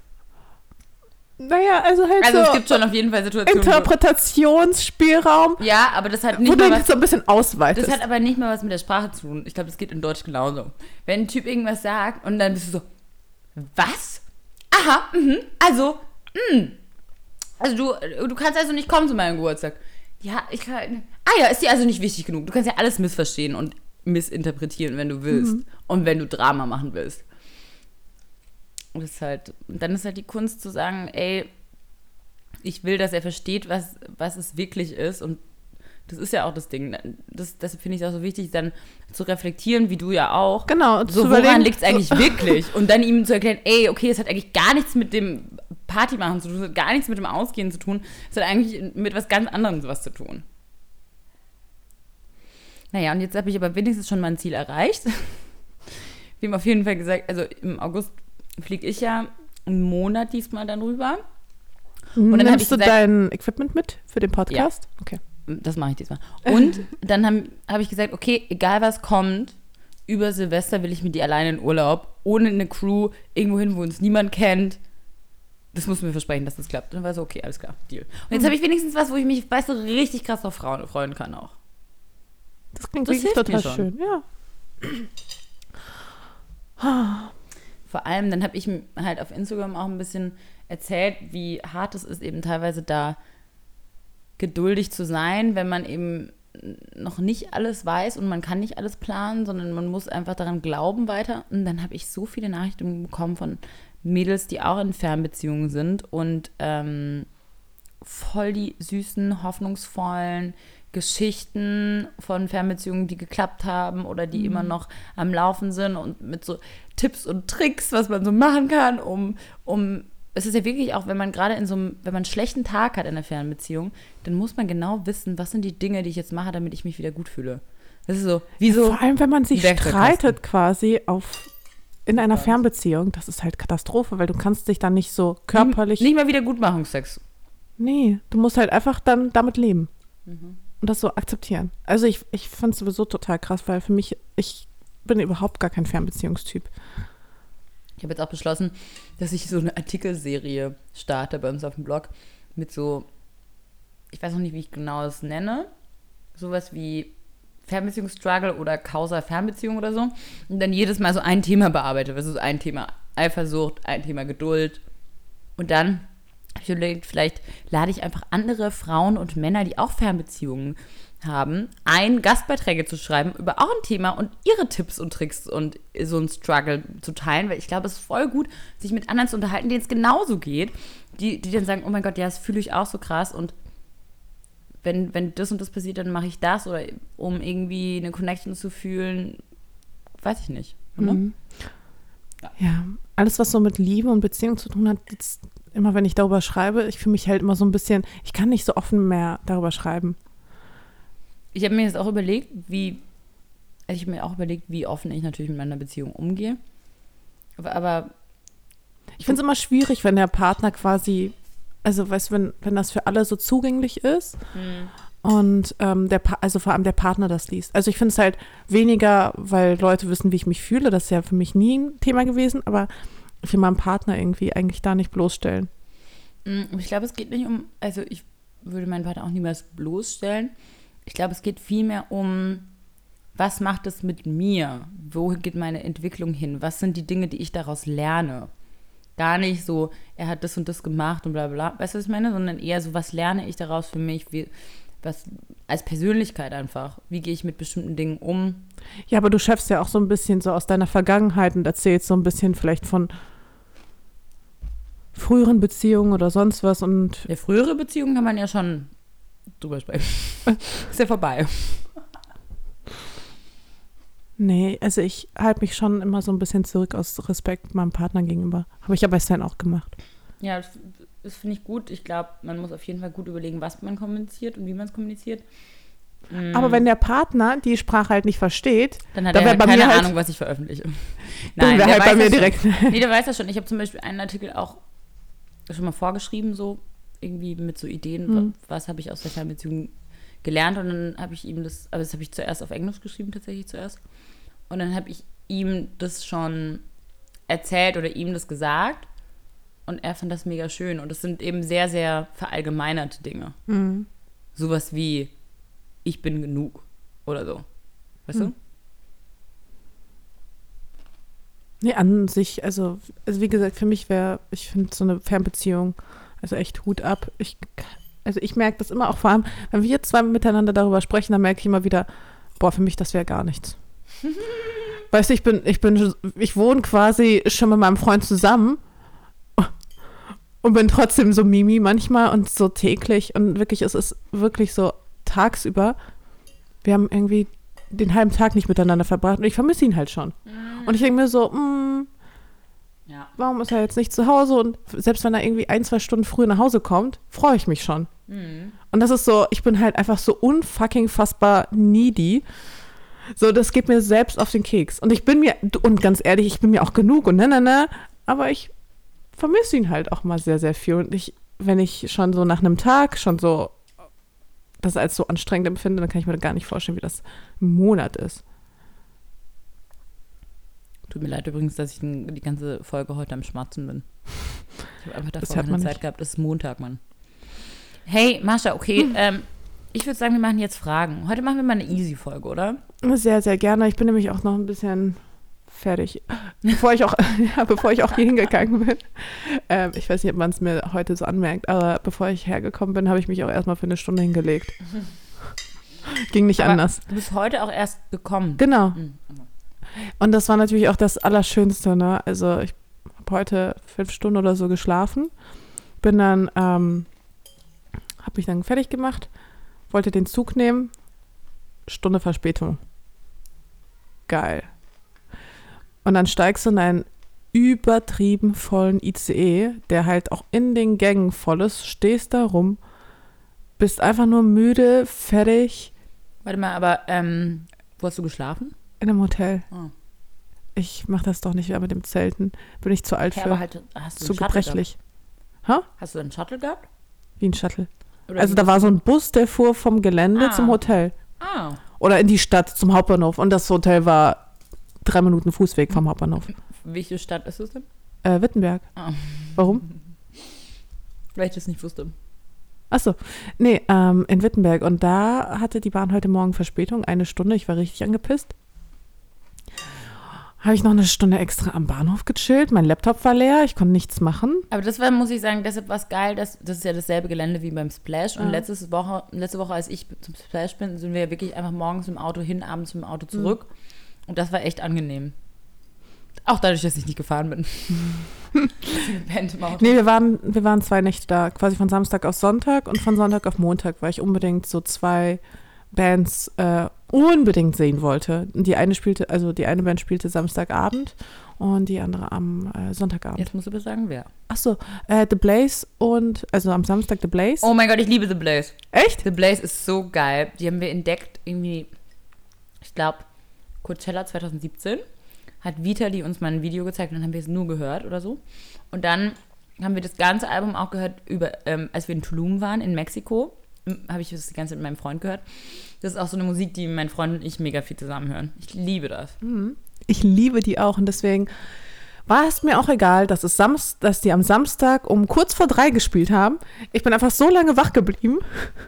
naja, also halt Also so es gibt schon auf jeden Fall Situationen. wo- Interpretationsspielraum, Ja, aber das hat wo nicht du mal ihn was so ein bisschen ausweitest. Das hat aber nicht mal was mit der Sprache zu tun. Ich glaube, das geht in Deutsch genauso. Wenn ein Typ irgendwas sagt und dann bist du so, was? Aha, mhm, also, mh. Also du, du kannst also nicht kommen zu meinem Geburtstag. Ja, ich kann. Ah ja, ist dir also nicht wichtig genug. Du kannst ja alles missverstehen und missinterpretieren, wenn du willst. Und wenn du Drama machen willst. Und das ist halt, dann ist halt die Kunst zu sagen, ey, ich will, dass er versteht, was, was es wirklich ist. Und das ist ja auch das Ding. Das, das finde ich auch so wichtig, dann zu reflektieren, wie du ja auch. genau, So, zu woran liegt es eigentlich wirklich? Und dann ihm zu erklären, ey, okay, es hat eigentlich gar nichts mit dem Party machen zu tun, es hat gar nichts mit dem Ausgehen zu tun, es hat eigentlich mit was ganz anderem was zu tun. Naja, und jetzt habe ich aber wenigstens schon mein Ziel erreicht. Wir haben auf jeden Fall gesagt, also im August fliege ich ja einen Monat diesmal dann rüber. Und dann nimmst ich du gesagt- dein Equipment mit für den Podcast? Okay. Das mache ich diesmal. Und dann habe hab ich gesagt, okay, egal was kommt, über Silvester will ich mit dir alleine in Urlaub, ohne eine Crew, irgendwo hin, wo uns niemand kennt. Das muss mir versprechen, dass das klappt. Und dann war so, okay, alles klar, Deal. Und jetzt habe ich wenigstens was, wo ich mich, weißt du, richtig krass auf Frauen freuen kann auch. Das klingt Das total schön. Ja. Vor allem, dann habe ich halt auf Instagram auch ein bisschen erzählt, wie hart es ist, eben teilweise da geduldig zu sein, wenn man eben noch nicht alles weiß und man kann nicht alles planen, sondern man muss einfach daran glauben weiter. Und dann habe ich so viele Nachrichten bekommen von Mädels, die auch in Fernbeziehungen sind und ähm, voll die süßen, hoffnungsvollen Geschichten von Fernbeziehungen, die geklappt haben oder die immer noch am Laufen sind und mit so Tipps und Tricks, was man so machen kann, um, um es ist ja wirklich auch, wenn man gerade in so einem, wenn man einen schlechten Tag hat in einer Fernbeziehung, dann muss man genau wissen, was sind die Dinge, die ich jetzt mache, damit ich mich wieder gut fühle. Das ist so, wie so, Vor allem, wenn man sich streitet quasi auf in einer Fernbeziehung, das ist halt Katastrophe, weil du kannst dich dann nicht so körperlich. nicht mal wieder Gutmachungsex. Nee, du musst halt einfach dann damit leben. Mhm. Und das so akzeptieren. Also ich, ich finde es sowieso total krass, weil für mich, ich bin überhaupt gar kein Fernbeziehungstyp. Ich habe jetzt auch beschlossen, dass ich so eine Artikelserie starte bei uns auf dem Blog mit so, ich weiß noch nicht, wie ich genau es nenne, sowas wie Fernbeziehungsstruggle oder Causa Fernbeziehung oder so. Und dann jedes Mal so ein Thema bearbeite. Das ist ein Thema Eifersucht, ein Thema Geduld. Und dann ich überlegt, vielleicht lade ich einfach andere Frauen und Männer, die auch Fernbeziehungen haben, ein, Gastbeiträge zu schreiben über auch ein Thema und ihre Tipps und Tricks und so ein Struggle zu teilen, weil ich glaube, es ist voll gut, sich mit anderen zu unterhalten, denen es genauso geht, die, die dann sagen, oh mein Gott, ja, das fühle ich auch so krass und wenn, wenn das und das passiert, dann mache ich das oder um irgendwie eine Connection zu fühlen, weiß ich nicht. Mhm. Ja, alles, was so mit Liebe und Beziehung zu tun hat, jetzt, immer wenn ich darüber schreibe, ich fühle mich halt immer so ein bisschen, ich kann nicht so offen mehr darüber schreiben. Ich habe mir jetzt auch überlegt, wie, also ich habe mir auch überlegt, wie offen ich natürlich mit meiner Beziehung umgehe. Aber, aber Ich finde es immer schwierig, wenn der Partner quasi, also weißt wenn, wenn das für alle so zugänglich ist und ähm, der, Pa- also vor allem der Partner das liest. Also ich finde es halt weniger, weil Leute wissen, wie ich mich fühle, das ist ja für mich nie ein Thema gewesen, aber ich will meinen Partner irgendwie eigentlich da nicht bloßstellen. Mm, Ich glaube, es geht nicht um, also ich würde meinen Partner auch niemals bloßstellen. Ich glaube, es geht vielmehr um, was macht es mit mir? Wo geht meine Entwicklung hin? Was sind die Dinge, die ich daraus lerne? Gar nicht so, er hat das und das gemacht und bla bla. Weißt du, was ich meine? Sondern eher so, was lerne ich daraus für mich? Wie, was als Persönlichkeit einfach. Wie gehe ich mit bestimmten Dingen um? Ja, aber du schaffst ja auch so ein bisschen so aus deiner Vergangenheit und erzählst so ein bisschen vielleicht von früheren Beziehungen oder sonst was und Ja, frühere Beziehungen kann man ja schon drüber sprechen. Ist ja vorbei. Nee, also ich halte mich schon immer so ein bisschen zurück aus Respekt meinem Partner gegenüber. Habe ich ja bei Stan auch gemacht. Ja, das, das finde ich gut. Ich glaube, man muss auf jeden Fall gut überlegen, was man kommuniziert und wie man es kommuniziert. Aber wenn der Partner die Sprache halt nicht versteht, Dann hat dann er bei keine mir halt- Ahnung, was ich veröffentliche. dann wäre der halt bei weiß mir das direkt. Schon. Nee, der weiß das schon. Ich habe zum Beispiel einen Artikel auch schon mal vorgeschrieben, so irgendwie mit so Ideen, Mhm. was habe ich aus der Fernbeziehung gelernt. Und dann habe ich ihm das, aber das habe ich zuerst auf Englisch geschrieben, tatsächlich zuerst. Und dann habe ich ihm das schon erzählt oder ihm das gesagt. Und er fand das mega schön. Und das sind eben sehr, sehr verallgemeinerte Dinge. Mhm. Sowas wie, ich bin genug oder so. Weißt du? Nee, an sich, also, also wie gesagt, für mich wäre, ich finde so eine Fernbeziehung, also echt Hut ab. Ich, also ich merke das immer auch vor allem, wenn wir zwei miteinander darüber sprechen, dann merke ich immer wieder, boah, für mich das wäre gar nichts. weißt du, ich bin, ich bin, ich wohne quasi schon mit meinem Freund zusammen und bin trotzdem so Mimi manchmal und so täglich und wirklich, es ist wirklich so tagsüber. Wir haben irgendwie den halben Tag nicht miteinander verbracht und ich vermisse ihn halt schon. Und ich denke mir so, mm, Ja. warum ist er jetzt nicht zu Hause? Und selbst wenn er irgendwie ein, zwei Stunden früher nach Hause kommt, freue ich mich schon. Und das ist so, ich bin halt einfach so unfucking fassbar needy. So, das geht mir selbst auf den Keks. Und ich bin mir, und ganz ehrlich, ich bin mir auch genug und ne, ne, ne, aber ich vermisse ihn halt auch mal sehr, sehr viel. Und ich, wenn ich schon so nach einem Tag schon so das als so anstrengend empfinde, dann kann ich mir gar nicht vorstellen, wie das im Monat ist. Tut mir leid übrigens, dass ich die ganze Folge heute am Schmatzen bin. Ich habe einfach davor keine Zeit nicht. gehabt. Es ist Montag, Mann. Hey, Mascha, okay. Hm. Ähm, ich würde sagen, wir machen jetzt Fragen. Heute machen wir mal eine Easy-Folge, oder? Sehr, sehr gerne. Ich bin nämlich auch noch ein bisschen fertig. Bevor ich auch, ja, bevor ich auch hier hingegangen bin. Ähm, ich weiß nicht, ob man es mir heute so anmerkt, aber bevor ich hergekommen bin, habe ich mich auch erstmal für eine Stunde hingelegt. Ging nicht Aber anders. Du bist heute auch erst gekommen. Genau. Mhm. Und das war natürlich auch das Allerschönste, ne? Also ich habe heute fünf Stunden oder so geschlafen, bin dann, ähm, habe mich dann fertig gemacht, wollte den Zug nehmen, Stunde Verspätung. Geil. Und dann steigst du in einen übertrieben vollen ICE, der halt auch in den Gängen voll ist, stehst da rum, bist einfach nur müde, fertig, Warte mal, aber ähm, wo hast du geschlafen? in einem Hotel. Oh. Ich mache das doch nicht mehr mit dem Zelten. Bin ich zu alt Ja, für. aber halt, hast du zu einen Shuttle gebrechlich. Gehabt? Hast du einen Shuttle gehabt? Wie ein Shuttle. Oder Also da war so ein Bus, der fuhr vom Gelände Ah. zum Hotel. Ah, Oder in die Stadt, zum Hauptbahnhof. Und das Hotel war drei Minuten Fußweg vom Hauptbahnhof. welche Stadt ist es denn? Äh, Wittenberg. Ah. Warum? Weil ich das nicht wusste. Achso. Nee, ähm, in Wittenberg. Und da hatte die Bahn heute Morgen Verspätung, eine Stunde. Ich war richtig angepisst. Habe ich noch eine Stunde extra am Bahnhof gechillt. Mein Laptop war leer. Ich konnte nichts machen. Aber das war, muss ich sagen, deshalb war es geil, dass, das ist ja dasselbe Gelände wie beim Splash. Und Ja. letztes Woche, letzte Woche, als ich zum Splash bin, sind wir ja wirklich einfach morgens im Auto hin, abends im Auto zurück. Und das war echt angenehm. Auch dadurch, dass ich nicht gefahren bin. Nee, wir waren, wir waren zwei Nächte da, quasi von Samstag auf Sonntag und von Sonntag auf Montag, weil ich unbedingt so zwei Bands äh, unbedingt sehen wollte. Die eine spielte, also die eine Band spielte Samstagabend und die andere am äh, Sonntagabend. Jetzt musst du aber sagen, wer. Achso, äh, The Blaze und, also am Samstag The Blaze. Oh mein Gott, ich liebe The Blaze. Echt? The Blaze ist so geil. Die haben wir entdeckt irgendwie, ich glaube, Coachella 2017. Hat Vitali uns mal ein Video gezeigt und dann haben wir es nur gehört oder so. Und dann haben wir das ganze Album auch gehört, über, ähm, als wir in Tulum waren, in Mexiko. Habe ich das die ganze Zeit mit meinem Freund gehört. Das ist auch so eine Musik, die mein Freund und ich mega viel zusammen hören. Ich liebe das. Ich liebe die auch und deswegen war es mir auch egal, dass, es Samst, dass die am Samstag um kurz vor drei gespielt haben. Ich bin einfach so lange wach geblieben,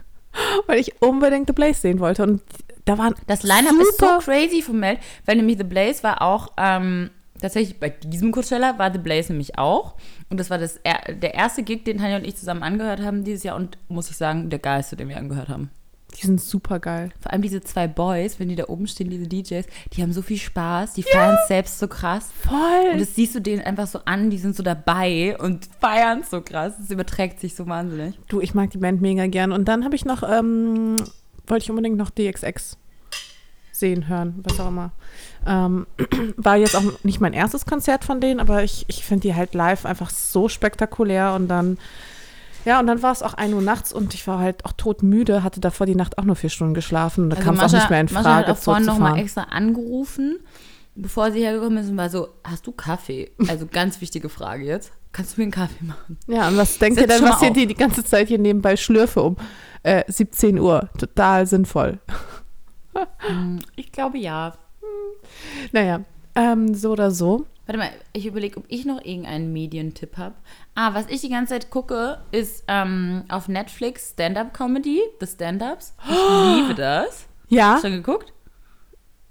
weil ich unbedingt The Blaze sehen wollte. Und da waren Das Line-Up ist so crazy von Mel, weil nämlich The Blaze war auch ähm, tatsächlich bei diesem Coachella war The Blaze nämlich auch. Und das war das, der erste Gig, den Tanja und ich zusammen angehört haben dieses Jahr. Und muss ich sagen, der geilste, den wir angehört haben. Die sind super geil. Vor allem diese zwei Boys, wenn die da oben stehen, diese DJs, die haben so viel Spaß, die feiern es selbst so krass. Voll. Und das siehst du denen einfach so an, die sind so dabei und feiern so krass. Das überträgt sich so wahnsinnig. Du, ich mag die Band mega gern. Und dann habe ich noch, ähm, wollte ich unbedingt noch DXX sehen, hören, was auch immer. Ähm, war jetzt auch nicht mein erstes Konzert von denen, aber ich, ich finde die halt live einfach so spektakulär und dann ja, und dann war es auch 1 Uhr nachts und ich war halt auch todmüde, hatte davor die Nacht auch nur vier Stunden geschlafen und da also kam es auch nicht mehr in Frage. Mascha hat auch vorhin nochmal extra angerufen, bevor sie hergekommen ist und war so, hast du Kaffee? Also ganz wichtige Frage jetzt. Kannst du mir einen Kaffee machen? Ja, und was denkt ihr denn, was ihr die, die ganze Zeit hier nebenbei schlürfe um äh, 17 Uhr? Total sinnvoll. Hm, ich glaube ja. Naja, ähm, so oder so. Warte mal, ich überlege, ob ich noch irgendeinen Medientipp habe. Ah, was ich die ganze Zeit gucke, ist ähm, auf Netflix Stand-Up-Comedy, The Stand-Ups. Ich liebe das. Ja. Hast du schon geguckt?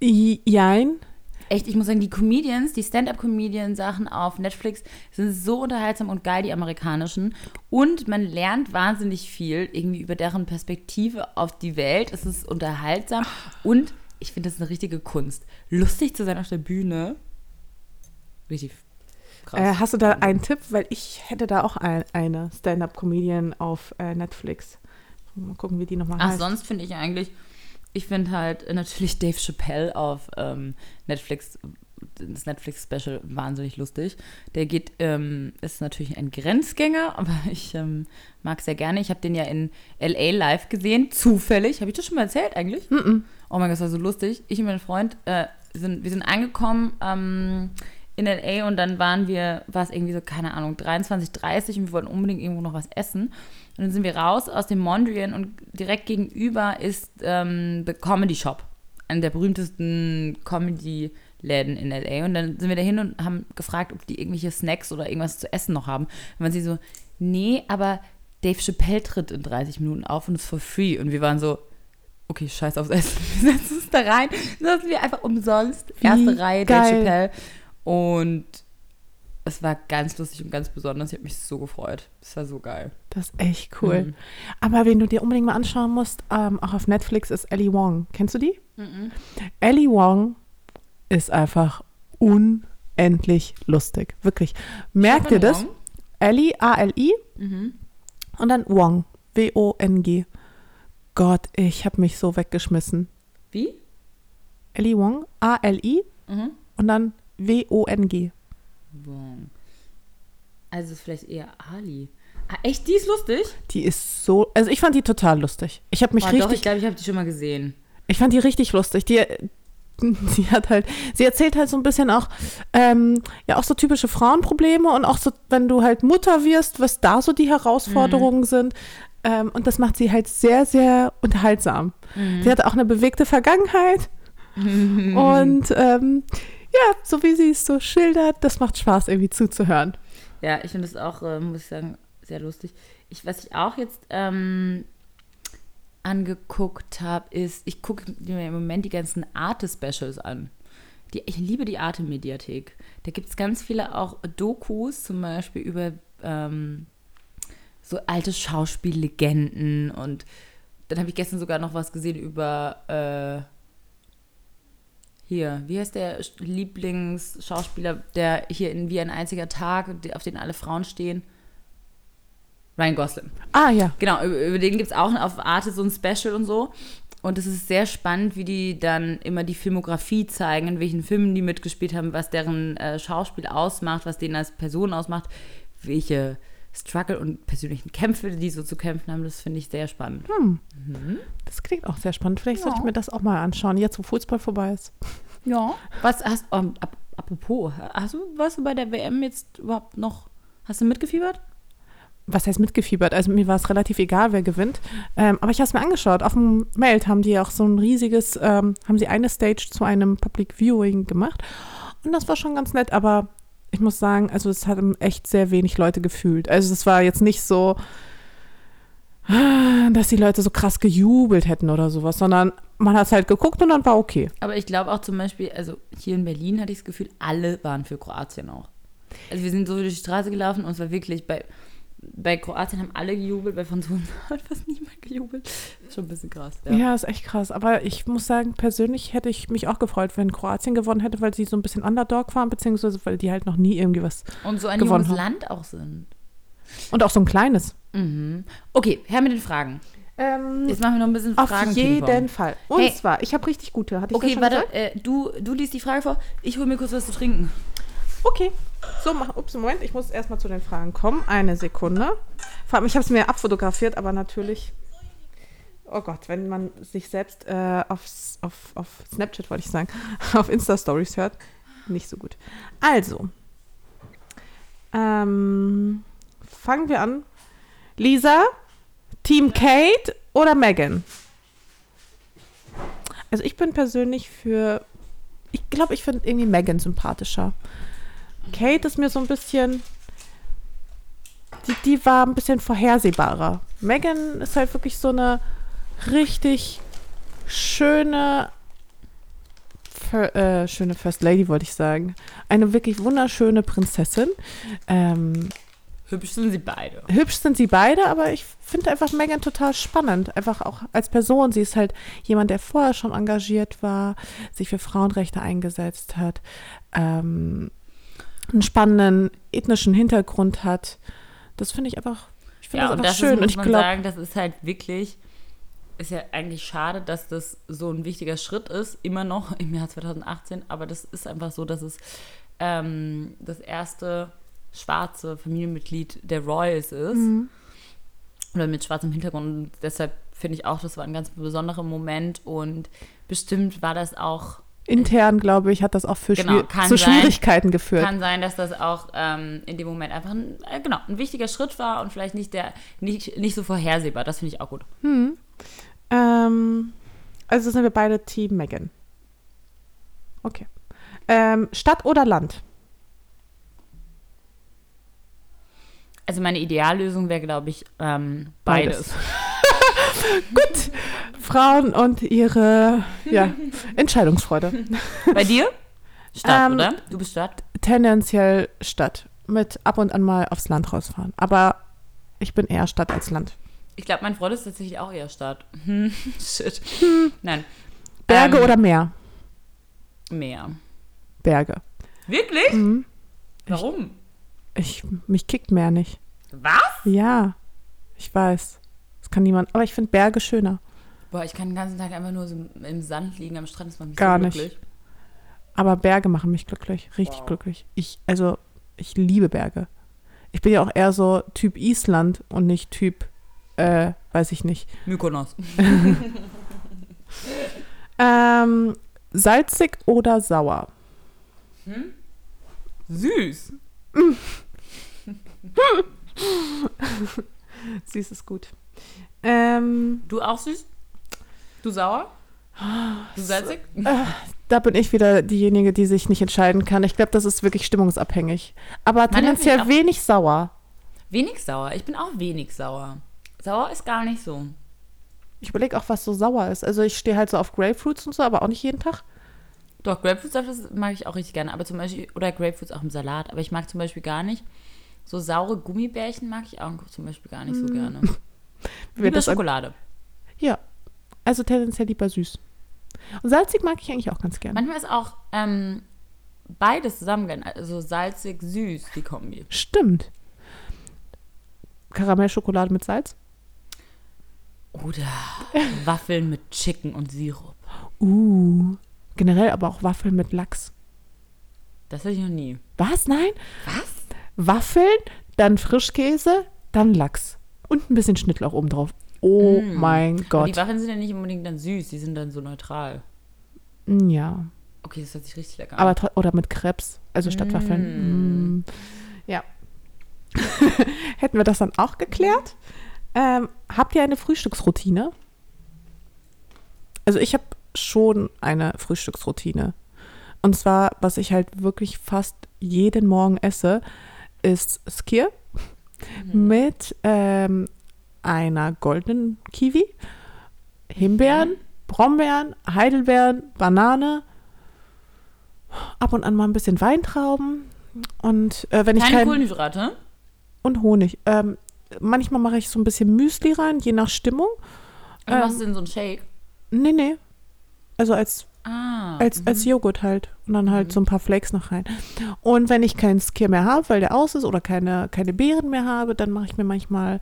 Jein. Echt, ich muss sagen, die Comedians, die Stand-Up-Comedian-Sachen auf Netflix sind so unterhaltsam und geil, die amerikanischen. Und man lernt wahnsinnig viel irgendwie über deren Perspektive auf die Welt. Es ist unterhaltsam und ich finde, das ist eine richtige Kunst. Lustig zu sein auf der Bühne richtig krass. Äh, hast du da einen Tipp? Weil ich hätte da auch ein, eine Stand-Up-Comedian auf äh, Netflix. Mal gucken, wie die nochmal heißt. Ach, sonst finde ich eigentlich, ich finde halt natürlich Dave Chappelle auf ähm, Netflix, das Netflix-Special wahnsinnig lustig. Der geht, ähm, ist natürlich ein Grenzgänger, aber ich ähm, mag sehr gerne. Ich habe den ja in LA live gesehen, zufällig. Habe ich das schon mal erzählt eigentlich? Mm -mm. Oh mein Gott, das war so lustig. Ich und mein Freund äh, sind, wir sind angekommen ähm, in LA und dann waren wir, war es irgendwie so, keine Ahnung, 23, 30 und wir wollten unbedingt irgendwo noch was essen. Und dann sind wir raus aus dem Mondrian und direkt gegenüber ist ähm, The Comedy Shop, einer der berühmtesten Comedy-Läden in LA. Und dann sind wir dahin und haben gefragt, ob die irgendwelche Snacks oder irgendwas zu essen noch haben. Und man sie so, nee, aber Dave Chappelle tritt in 30 Minuten auf und ist for free. Und wir waren so, okay, scheiß aufs Essen. Wir setzen uns da rein. Dann saßen wir einfach umsonst. Erste Reihe, geil. Dave Chappelle. Und es war ganz lustig und ganz besonders. Ich habe mich so gefreut. Das war so geil. Das ist echt cool. Mhm. Aber wen du dir unbedingt mal anschauen musst, ähm, auch auf Netflix, ist Ellie Wong. Kennst du die? Mhm. Ellie Wong ist einfach unendlich lustig. Wirklich. Merkt ihr das? Wong? Ellie, A-L-I. Mhm. Und dann Wong, W-O-N-G. Gott, ich habe mich so weggeschmissen. Wie? Ellie Wong, A-L-I. Mhm. Und dann W-O-N-G. Wong. Also vielleicht eher Ali. Ah, echt, die ist lustig? Die ist so, also ich fand die total lustig. Ich habe mich Boah, richtig. Doch, ich glaube, ich habe die schon mal gesehen. Ich fand die richtig lustig. Die, sie hat halt, sie erzählt halt so ein bisschen auch, ähm, ja, auch so typische Frauenprobleme und auch so, wenn du halt Mutter wirst, was da so die Herausforderungen mhm. sind. Ähm, und das macht sie halt sehr, sehr unterhaltsam. Mhm. Sie hat auch eine bewegte Vergangenheit. und ähm, ja, so wie sie es so schildert, das macht Spaß, irgendwie zuzuhören. Ja, ich finde es auch, äh, muss ich sagen, sehr lustig. Ich, was ich auch jetzt ähm, angeguckt habe, ist, ich gucke mir im Moment die ganzen Arte-Specials an. Die, ich liebe die Arte-Mediathek. Da gibt es ganz viele auch Dokus, zum Beispiel über ähm, so alte Schauspiellegenden. Und dann habe ich gestern sogar noch was gesehen über äh, hier, wie heißt der Lieblingsschauspieler, der hier in Wie ein einziger Tag, auf den alle Frauen stehen? Ryan Gosling. Ah, ja. Genau, über, den gibt es auch auf Arte so ein Special und so. Und es ist sehr spannend, wie die dann immer die Filmografie zeigen, in welchen Filmen die mitgespielt haben, was deren äh, Schauspiel ausmacht, was denen als Person ausmacht, welche Struggle und persönlichen Kämpfe, die so zu kämpfen haben. Das finde ich sehr spannend. Hm. Mhm. Das klingt auch sehr spannend. Vielleicht ja. sollte ich mir das auch mal anschauen, jetzt wo Fußball vorbei ist. Ja. Was hast um, ähm, ap apropos, hast du was bei der WM jetzt überhaupt noch? Hast du mitgefiebert? was heißt mitgefiebert? Also mir war es relativ egal, wer gewinnt. Ähm, aber ich habe es mir angeschaut. Auf dem Meld haben die auch so ein riesiges, ähm, haben sie eine Stage zu einem Public Viewing gemacht. Und das war schon ganz nett, aber ich muss sagen, also es haben echt sehr wenig Leute gefühlt. Also es war jetzt nicht so, dass die Leute so krass gejubelt hätten oder sowas, sondern man hat es halt geguckt und dann war okay. Aber ich glaube auch zum Beispiel, also hier in Berlin hatte ich das Gefühl, alle waren für Kroatien auch. Also wir sind so durch die Straße gelaufen und es war wirklich bei, bei Kroatien haben alle gejubelt, bei Franzosen hat fast niemand gejubelt. Schon ein bisschen krass. Ja. ja, ist echt krass. Aber ich muss sagen, persönlich hätte ich mich auch gefreut, wenn Kroatien gewonnen hätte, weil sie so ein bisschen Underdog waren, beziehungsweise weil die halt noch nie irgendwie was Und so ein gewonnen junges haben. Land auch sind. Und auch so ein kleines. Mhm. Okay, her mit den Fragen. Ähm, Jetzt machen wir noch ein bisschen auf Fragen. jeden Fall. Und Hey. zwar, ich habe richtig gute. Hatte ich Okay, schon warte, äh, du, du liest die Frage vor. Ich hole mir kurz was zu trinken. Okay. So, mach, ups, Moment, ich muss erstmal zu den Fragen kommen. Eine Sekunde. Vor allem, ich habe es mir abfotografiert, aber natürlich. Oh Gott, wenn man sich selbst äh, auf, auf, auf Snapchat, wollte ich sagen, auf Insta-Stories hört, nicht so gut. Also, ähm, fangen wir an. Lisa, Team Kate oder Megan? Also ich bin persönlich für, ich glaube, ich finde irgendwie Megan sympathischer. Kate ist mir so ein bisschen, die, die war ein bisschen vorhersehbarer. Megan ist halt wirklich so eine richtig schöne, Fir- äh, schöne First Lady, wollte ich sagen. Eine wirklich wunderschöne Prinzessin. Ähm, Hübsch sind sie beide. hübsch sind sie beide, aber ich finde einfach Megan total spannend. Einfach auch als Person. Sie ist halt jemand, der vorher schon engagiert war, sich für Frauenrechte eingesetzt hat, ähm, einen spannenden ethnischen Hintergrund hat. Das finde ich einfach, ich finde Ja, das einfach das schön. ist, und ich man glaube, sagen, das ist halt wirklich, ist ja eigentlich schade, dass das so ein wichtiger Schritt ist, immer noch im Jahr 2018, aber das ist einfach so, dass es ähm, das erste schwarze Familienmitglied der Royals ist. Mhm. Oder mit schwarzem Hintergrund. Und deshalb finde ich auch, das war ein ganz besonderer Moment und bestimmt war das auch intern, glaube ich, hat das auch für Genau, Schwier zu sein. Schwierigkeiten geführt. Kann sein, dass das auch ähm, in dem Moment einfach ein, äh, genau, ein wichtiger Schritt war und vielleicht nicht, der, nicht, nicht so vorhersehbar. Das finde ich auch gut. Ähm, also sind wir beide Team Megan. Okay. Ähm, Stadt oder Land? Also meine Ideallösung wäre, glaube ich, ähm, Beides. beides. Frauen und ihre ja, Entscheidungsfreude. Bei dir? Stadt, Ähm, oder? Du bist Stadt? Tendenziell Stadt. Mit ab und an mal aufs Land rausfahren. Aber ich bin eher Stadt als Land. Ich glaube, mein Freund ist tatsächlich auch eher Stadt. Hm, shit. Nein. Berge Ähm, oder Meer? Meer. Berge. Wirklich? Mhm. Warum? Ich, mich kickt Meer nicht. Was? Ja, ich weiß. Das kann niemand. Aber ich finde Berge schöner. Boah, ich kann den ganzen Tag einfach nur so im Sand liegen am Strand. Das macht mich Gar so nicht. glücklich. Aber Berge machen mich glücklich. Richtig Wow. glücklich. Ich, also, ich liebe Berge. Ich bin ja auch eher so Typ Island und nicht Typ, äh, weiß ich nicht. Mykonos. Ähm, salzig oder sauer? Süß. Süß ist gut. Ähm, Du auch süß? Du sauer? Du salzig? da bin ich wieder diejenige, die sich nicht entscheiden kann. Ich glaube, das ist wirklich stimmungsabhängig. Aber Meine tendenziell wenig sauer. Wenig sauer. Ich bin auch wenig sauer. Sauer ist gar nicht so. Ich überlege auch, was so sauer ist. Also ich stehe halt so auf Grapefruits und so, aber auch nicht jeden Tag. Doch, Grapefruitsaft mag ich auch richtig gerne. Aber zum Beispiel, oder Grapefruits auch im Salat. Aber ich mag zum Beispiel gar nicht. So saure Gummibärchen mag ich auch zum Beispiel gar nicht so gerne. Lieber Schokolade. Ja, also tendenziell lieber süß. Und salzig mag ich eigentlich auch ganz gerne. Manchmal ist auch ähm, beides zusammen. Also salzig, süß, die Kombi. Stimmt. Karamellschokolade mit Salz? Oder Waffeln mit Chicken und Sirup. Uh. Generell aber auch Waffeln mit Lachs. Das hatte ich noch nie. Was? Nein? Was? Waffeln, dann Frischkäse, dann Lachs. Und ein bisschen Schnittlauch oben drauf. Oh Mm. mein Aber Gott. die Waffeln sind ja nicht unbedingt dann süß, die sind dann so neutral. Ja. Okay, das hört sich richtig lecker an. Aber oder mit Krebs, also statt Waffeln. Mm. Ja. Hätten wir das dann auch geklärt? Ähm, habt ihr eine Frühstücksroutine? Also ich habe schon eine Frühstücksroutine. Und zwar, was ich halt wirklich fast jeden Morgen esse, ist Skier mit ähm, einer goldenen Kiwi, Himbeeren, Brombeeren, Heidelbeeren, Banane, ab und an mal ein bisschen Weintrauben und äh, wenn ich Keine kein Kohlenhydrate. und Honig. Ähm, manchmal mache ich so ein bisschen Müsli rein, je nach Stimmung. Ähm, machst du in so einen Shake? Nee, nee. Also als Ah. als, als Joghurt halt. Und dann halt so ein paar Flakes noch rein. Und wenn ich keinen Skier mehr habe, weil der aus ist oder keine, keine Beeren mehr habe, dann mache ich mir manchmal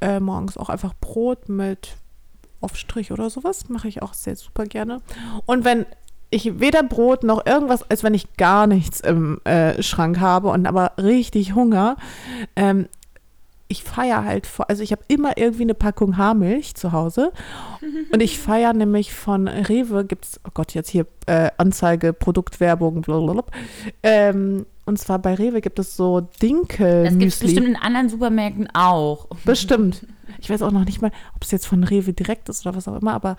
äh, morgens auch einfach Brot mit Aufstrich oder sowas. Mache ich auch sehr super gerne. Und wenn ich weder Brot noch irgendwas, als wenn ich gar nichts im äh, Schrank habe und aber richtig Hunger, ähm, ich feiere halt, vor, also ich habe immer irgendwie eine Packung Haarmilch zu Hause und ich feiere nämlich von Rewe, gibt es, oh Gott, jetzt hier äh, Anzeige, Produktwerbung, blablabla. Ähm, und zwar bei Rewe gibt es so Das gibt es bestimmt in anderen Supermärkten auch. Bestimmt. Ich weiß auch noch nicht mal, ob es jetzt von Rewe direkt ist oder was auch immer, aber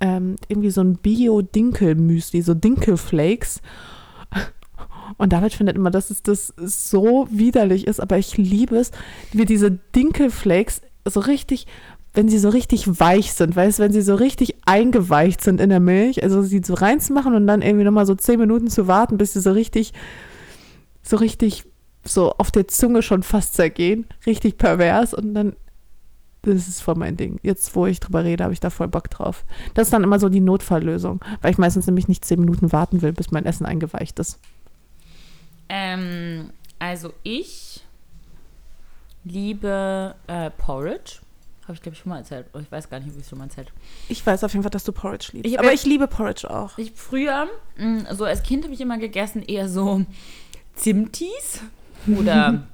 ähm, irgendwie so ein Bio-Dinkel-Müsli, so Dinkelflakes. Und David findet immer, dass es das so widerlich ist, aber ich liebe es, wie diese Dinkelflakes so richtig, wenn sie so richtig weich sind, weißt du, wenn sie so richtig eingeweicht sind in der Milch, also sie so reinzumachen und dann irgendwie nochmal so zehn Minuten zu warten, bis sie so richtig, so richtig so auf der Zunge schon fast zergehen, richtig pervers und dann das ist voll mein Ding. Jetzt, wo ich drüber rede, habe ich da voll Bock drauf. Das ist dann immer so die Notfalllösung, weil ich meistens nämlich nicht zehn Minuten warten will, bis mein Essen eingeweicht ist. Ähm, also ich liebe äh, Porridge. Habe ich, glaube ich, schon mal erzählt. Oh, Ich weiß gar nicht, ob ich es schon mal erzählt habe. Ich weiß auf jeden Fall, dass du Porridge liebst. Ich aber ich liebe Porridge auch. Ich früher, mh, so als Kind habe ich immer gegessen, eher so Zimtis oder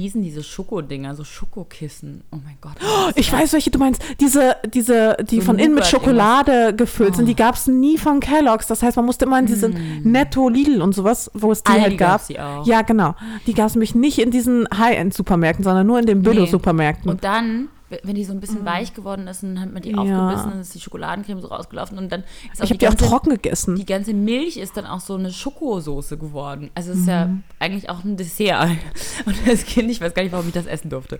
hießen diese Schokodinger, so Schokokissen. Oh mein Gott. Ich weiß, welche du meinst. Diese, diese, die So von innen mit Schokolade gefüllt sind, Oh. die gab es nie von Kellogg's. Das heißt, man musste immer in diese Netto, Lidl und sowas, wo es die Aldi halt gab. gab's die auch. Ja, genau. Die gab es nämlich nicht in diesen High-End-Supermärkten, sondern nur in den Billo-Supermärkten. Und dann, wenn die so ein bisschen weich geworden ist, dann hat man die Ja. aufgebissen, dann ist die Schokoladencreme so rausgelaufen und dann ist auch Ich habe die die auch trocken gegessen. die ganze Milch ist dann auch so eine Schokosoße geworden. Also es ist ja Mhm. eigentlich auch ein Dessert. Und als Kind, ich weiß gar nicht, warum ich das essen durfte.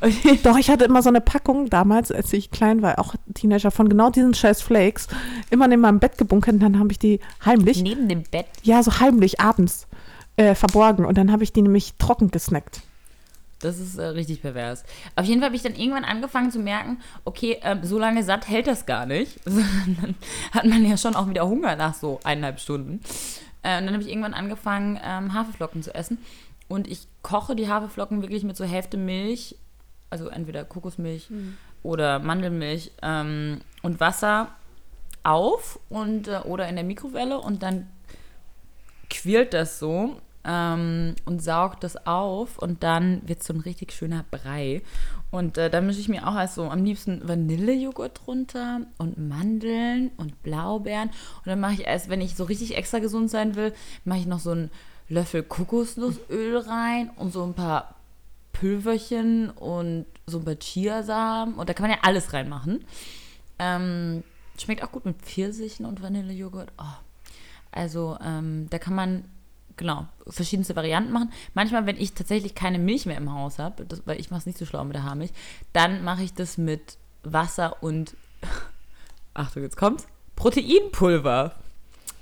Doch, ich hatte immer so eine Packung damals, als ich klein war, auch Teenager, von genau diesen scheiß Flakes, immer in meinem Bett gebunkert und dann habe ich die heimlich, neben dem Bett ja, so heimlich abends äh, verborgen und dann habe ich die nämlich trocken gesnackt. Das ist äh, richtig pervers. Auf jeden Fall habe ich dann irgendwann angefangen zu merken, okay, ähm, so lange satt hält das gar nicht. Dann hat man ja schon auch wieder Hunger nach so eineinhalb Stunden. Äh, und dann habe ich irgendwann angefangen, ähm, Haferflocken zu essen. Und ich koche die Haferflocken wirklich mit so Hälfte Milch, also entweder Kokosmilch oder Mandelmilch ähm, und Wasser auf und äh, oder in der Mikrowelle und dann quirlt das so ähm, und saugt das auf und dann wird so ein richtig schöner Brei. Und äh, da mische ich mir auch als so am liebsten Vanillejoghurt drunter und Mandeln und Blaubeeren. Und dann mache ich erst, wenn ich so richtig extra gesund sein will, mache ich noch so einen Löffel Kokosnussöl rein und so ein paar Pülverchen und so ein paar Chiasamen. Und da kann man ja alles reinmachen. Ähm, schmeckt auch gut mit Pfirsichen und Vanillejoghurt. Oh. Also ähm, da kann man genau verschiedenste Varianten machen. Manchmal, wenn ich tatsächlich keine Milch mehr im Haus habe, weil ich mache es nicht so schlau mit der Haarmilch, dann mache ich das mit Wasser und Achtung, jetzt kommt's Proteinpulver.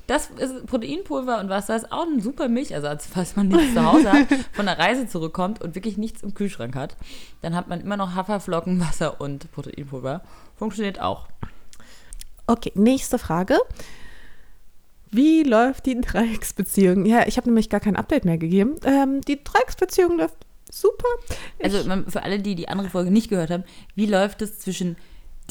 Das ist Proteinpulver und Wasser ist auch ein super Milchersatz, falls man nichts zu Hause hat, von der Reise zurückkommt und wirklich nichts im Kühlschrank hat. Dann hat man immer noch Haferflocken, Wasser und Proteinpulver. Funktioniert auch. Okay, nächste Frage. Wie läuft die Dreiecksbeziehung? Ja, ich habe nämlich gar kein Update mehr gegeben. Ähm, die Dreiecksbeziehung läuft super. Also man- für alle, die die andere Folge nicht gehört haben, wie läuft es zwischen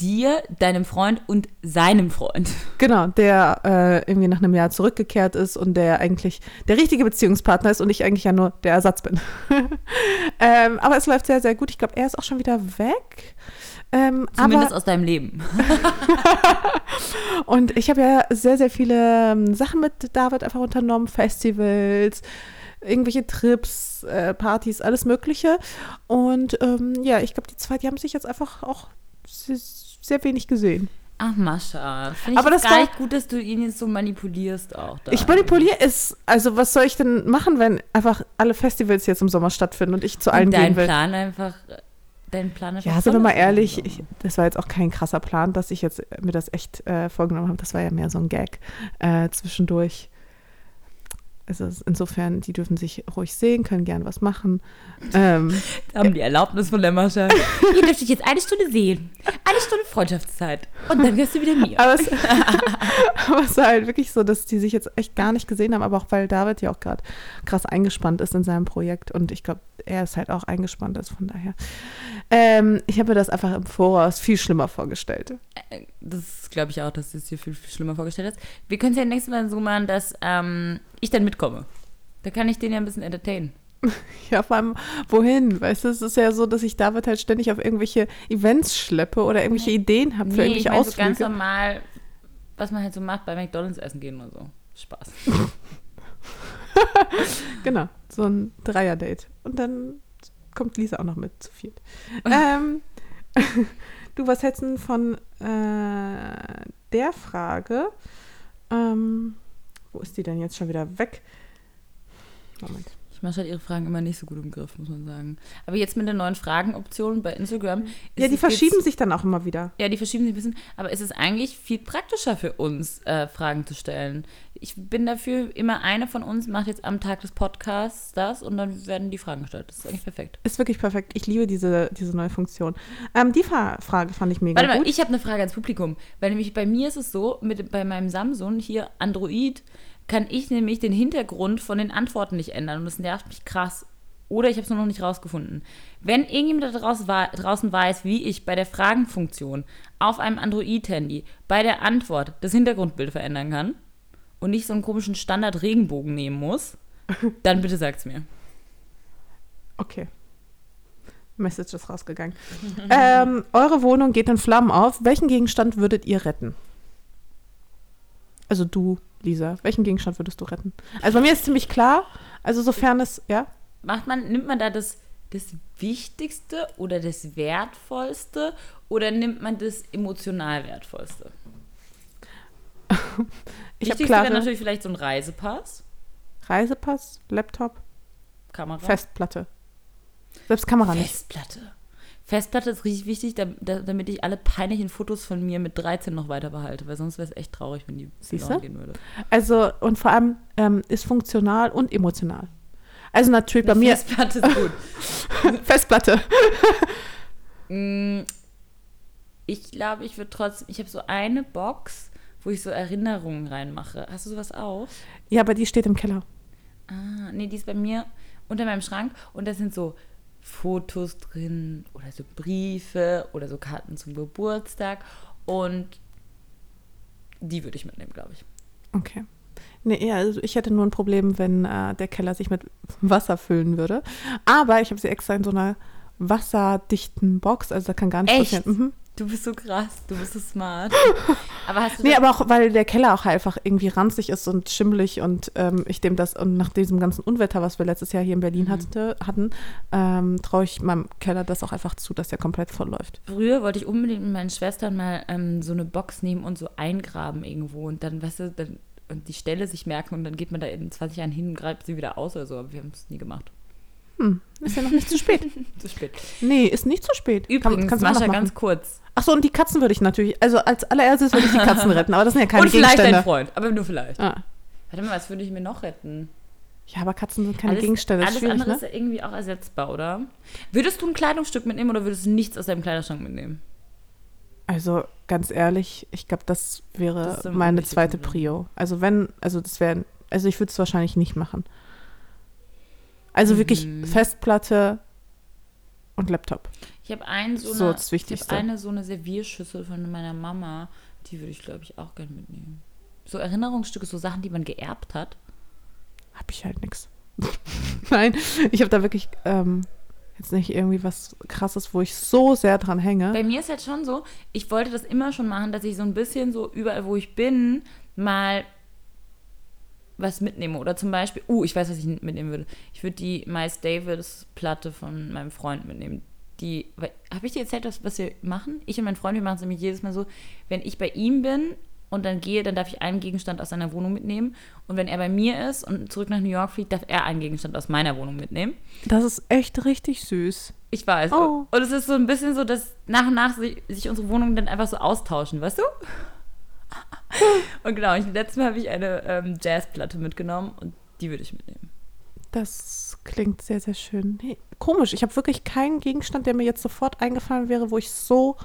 dir, deinem Freund und seinem Freund? Genau, der äh, irgendwie nach einem Jahr zurückgekehrt ist und der eigentlich der richtige Beziehungspartner ist und ich eigentlich ja nur der Ersatz bin. ähm, aber es läuft sehr, sehr gut. Ich glaube, er ist auch schon wieder weg. Ähm, Zumindest aus deinem Leben. und ich habe ja sehr, sehr viele ähm, Sachen mit David einfach unternommen, Festivals, irgendwelche Trips, äh, Partys, alles Mögliche. Und ähm, ja, ich glaube, die zwei, die haben sich jetzt einfach auch sehr, sehr wenig gesehen. Ach, Mascha. Finde ich Aber das gar war- nicht gut, dass du ihn jetzt so manipulierst auch. Da. Ich manipuliere es. Also, was soll ich denn machen, wenn einfach alle Festivals jetzt im Sommer stattfinden und ich zu allen Und dein gehen will? Plan einfach dein Plan einfach Ja, sind wir mal ist. ehrlich, ich, das war jetzt auch kein krasser Plan, dass ich jetzt mir das echt äh, vorgenommen habe. Das war ja mehr so ein Gag äh, zwischendurch. Also insofern, die dürfen sich ruhig sehen, können gern was machen. Ähm, haben die Erlaubnis von der Mascha. Ihr dürft dich jetzt eine Stunde sehen. Eine Stunde Freundschaftszeit. Und dann wirst du wieder mir. aber, es, aber es war halt wirklich so, dass die sich jetzt echt gar nicht gesehen haben, aber auch weil David ja auch gerade krass eingespannt ist in seinem Projekt und ich glaube, er ist halt auch eingespannt ist, von daher. Ähm, ich habe mir das einfach im Voraus viel schlimmer vorgestellt. Äh, Das glaube ich auch, dass du es dir viel, viel schlimmer vorgestellt hast. Wir können es ja nächstes Mal so machen, dass ähm, ich dann mitkomme. Da kann ich den ja ein bisschen entertainen. Ja, vor allem, wohin? Weißt du, es ist ja so, dass ich David halt ständig auf irgendwelche Events schleppe oder irgendwelche Ideen habe für Nee, ich irgendwelche meine so Ausflüge. ganz normal, was man halt so macht, bei McDonalds essen gehen oder so. Spaß. Genau, so ein Dreier-Date. Und dann kommt Lisa auch noch mit zu viert. ähm, du, was hältst du von äh, der Frage? Ähm, wo ist die denn jetzt schon wieder weg? Moment. Ich mache halt ihre Fragen immer nicht so gut im Griff, muss man sagen. Aber jetzt mit den neuen Fragenoptionen bei Instagram. Ja, die es verschieben sich dann auch immer wieder. Ja, die verschieben sich ein bisschen. Aber es ist eigentlich viel praktischer für uns, äh, Fragen zu stellen. Ich bin dafür, immer eine von uns macht jetzt am Tag des Podcasts das und dann werden die Fragen gestellt. Das ist eigentlich perfekt. Ist wirklich perfekt. Ich liebe diese, diese neue Funktion. Ähm, die Fa Frage fand ich mega Warte mal, gut. ich habe eine Frage ans Publikum. Weil nämlich bei mir ist es so, mit, bei meinem Samsung hier Android kann ich nämlich den Hintergrund von den Antworten nicht ändern. Und das nervt mich krass. Oder ich habe es nur noch nicht rausgefunden. Wenn irgendjemand da draußen, draußen weiß, wie ich bei der Fragenfunktion auf einem Android-Handy bei der Antwort das Hintergrundbild verändern kann und nicht so einen komischen Standard-Regenbogen nehmen muss, dann bitte sagt's mir. Okay. Message ist rausgegangen. ähm, eure Wohnung geht in Flammen auf. Welchen Gegenstand würdet ihr retten? Also du, Lisa, welchen Gegenstand würdest du retten? Also bei mir ist ziemlich klar. Also sofern es, ja, Macht man, nimmt man da das, das Wichtigste oder das Wertvollste oder nimmt man das emotional Wertvollste? ich habe wäre natürlich vielleicht so ein Reisepass, Reisepass, Laptop, Kamera. Festplatte. Selbst Kamera nicht. Festplatte. Festplatte ist richtig wichtig, da, da, damit ich alle peinlichen Fotos von mir mit 13 noch weiter behalte, weil sonst wäre es echt traurig, wenn die verloren gehen würde. Also und vor allem ähm, ist funktional und emotional. Also natürlich bei mir Festplatte ist gut. Festplatte. Mm, ich glaube, ich würde trotzdem, ich habe so eine Box, wo ich so Erinnerungen reinmache. Hast du sowas auch? Ja, aber die steht im Keller. Ah, nee, die ist bei mir unter meinem Schrank und da sind so Fotos drin oder so Briefe oder so Karten zum Geburtstag und die würde ich mitnehmen, glaube ich. Okay. Nee, ja, also ich hätte nur ein Problem, wenn äh, der Keller sich mit Wasser füllen würde. Aber ich habe sie extra in so einer wasserdichten Box, also da kann gar nichts Echt? passieren. Mhm. Du bist so krass, du bist so smart. Aber hast du Nee, aber auch, weil der Keller auch einfach irgendwie ranzig ist und schimmelig und ähm, ich dem das, und nach diesem ganzen Unwetter, was wir letztes Jahr hier in Berlin Mhm. hatte, hatten, ähm, traue ich meinem Keller das auch einfach zu, dass der komplett voll läuft. Früher wollte ich unbedingt mit meinen Schwestern mal ähm, so eine Box nehmen und so eingraben irgendwo und dann, weißt du, dann und die Stelle sich merken und dann geht man da in 20 Jahren hin und greift sie wieder aus oder so, aber wir haben es nie gemacht. Hm, ist ja noch nicht zu spät. Zu spät. Nee, ist nicht zu spät. Übrigens, kannst du immer Mascha, ganz kurz. Ach so, und die Katzen würde ich natürlich, also als allererstes würde ich die Katzen retten, aber das sind ja keine und vielleicht Gegenstände. dein Freund, aber nur vielleicht. Ah. Warte mal, was würde ich mir noch retten? Ja, aber Katzen sind keine alles, Gegenstände. Das alles ist andere ne? ist ja irgendwie auch ersetzbar, oder? Würdest du ein Kleidungsstück mitnehmen oder würdest du nichts aus deinem Kleiderschrank mitnehmen? Also ganz ehrlich, ich glaube, das wäre Das meine zweite? Prio. Also wenn, also das wäre, also ich würde es wahrscheinlich nicht machen. Also wirklich Mhm. Festplatte und Laptop. Ich habe ein so, So eine, das ich Wichtigste. habe eine so eine Servierschüssel von meiner Mama, die würde ich glaube ich auch gerne mitnehmen. So Erinnerungsstücke, so Sachen, die man geerbt hat. Habe ich halt nichts. Nein, ich habe da wirklich ähm, jetzt nicht irgendwie was krasses, wo ich so sehr dran hänge. Bei mir ist halt schon so, ich wollte das immer schon machen, dass ich so ein bisschen so überall, wo ich bin, mal was mitnehme. Oder zum Beispiel, uh, ich weiß, was ich mitnehmen würde. Ich würde die Miles Davis Platte von meinem Freund mitnehmen. Die, habe ich dir erzählt, was, was wir machen? Ich und mein Freund, wir machen es nämlich jedes Mal so, wenn ich bei ihm bin und dann gehe, dann darf ich einen Gegenstand aus seiner Wohnung mitnehmen. Und wenn er bei mir ist und zurück nach New York fliegt, darf er einen Gegenstand aus meiner Wohnung mitnehmen. Das ist echt richtig süß. Ich weiß. Oh. Und es ist so ein bisschen so, dass nach und nach sich, sich unsere Wohnungen dann einfach so austauschen, weißt du? Und genau, ich, letztes Mal habe ich eine ähm, Jazzplatte mitgenommen und die würde ich mitnehmen. Das klingt sehr, sehr schön. Nee, komisch, ich habe wirklich keinen Gegenstand, der mir jetzt sofort eingefallen wäre, wo ich so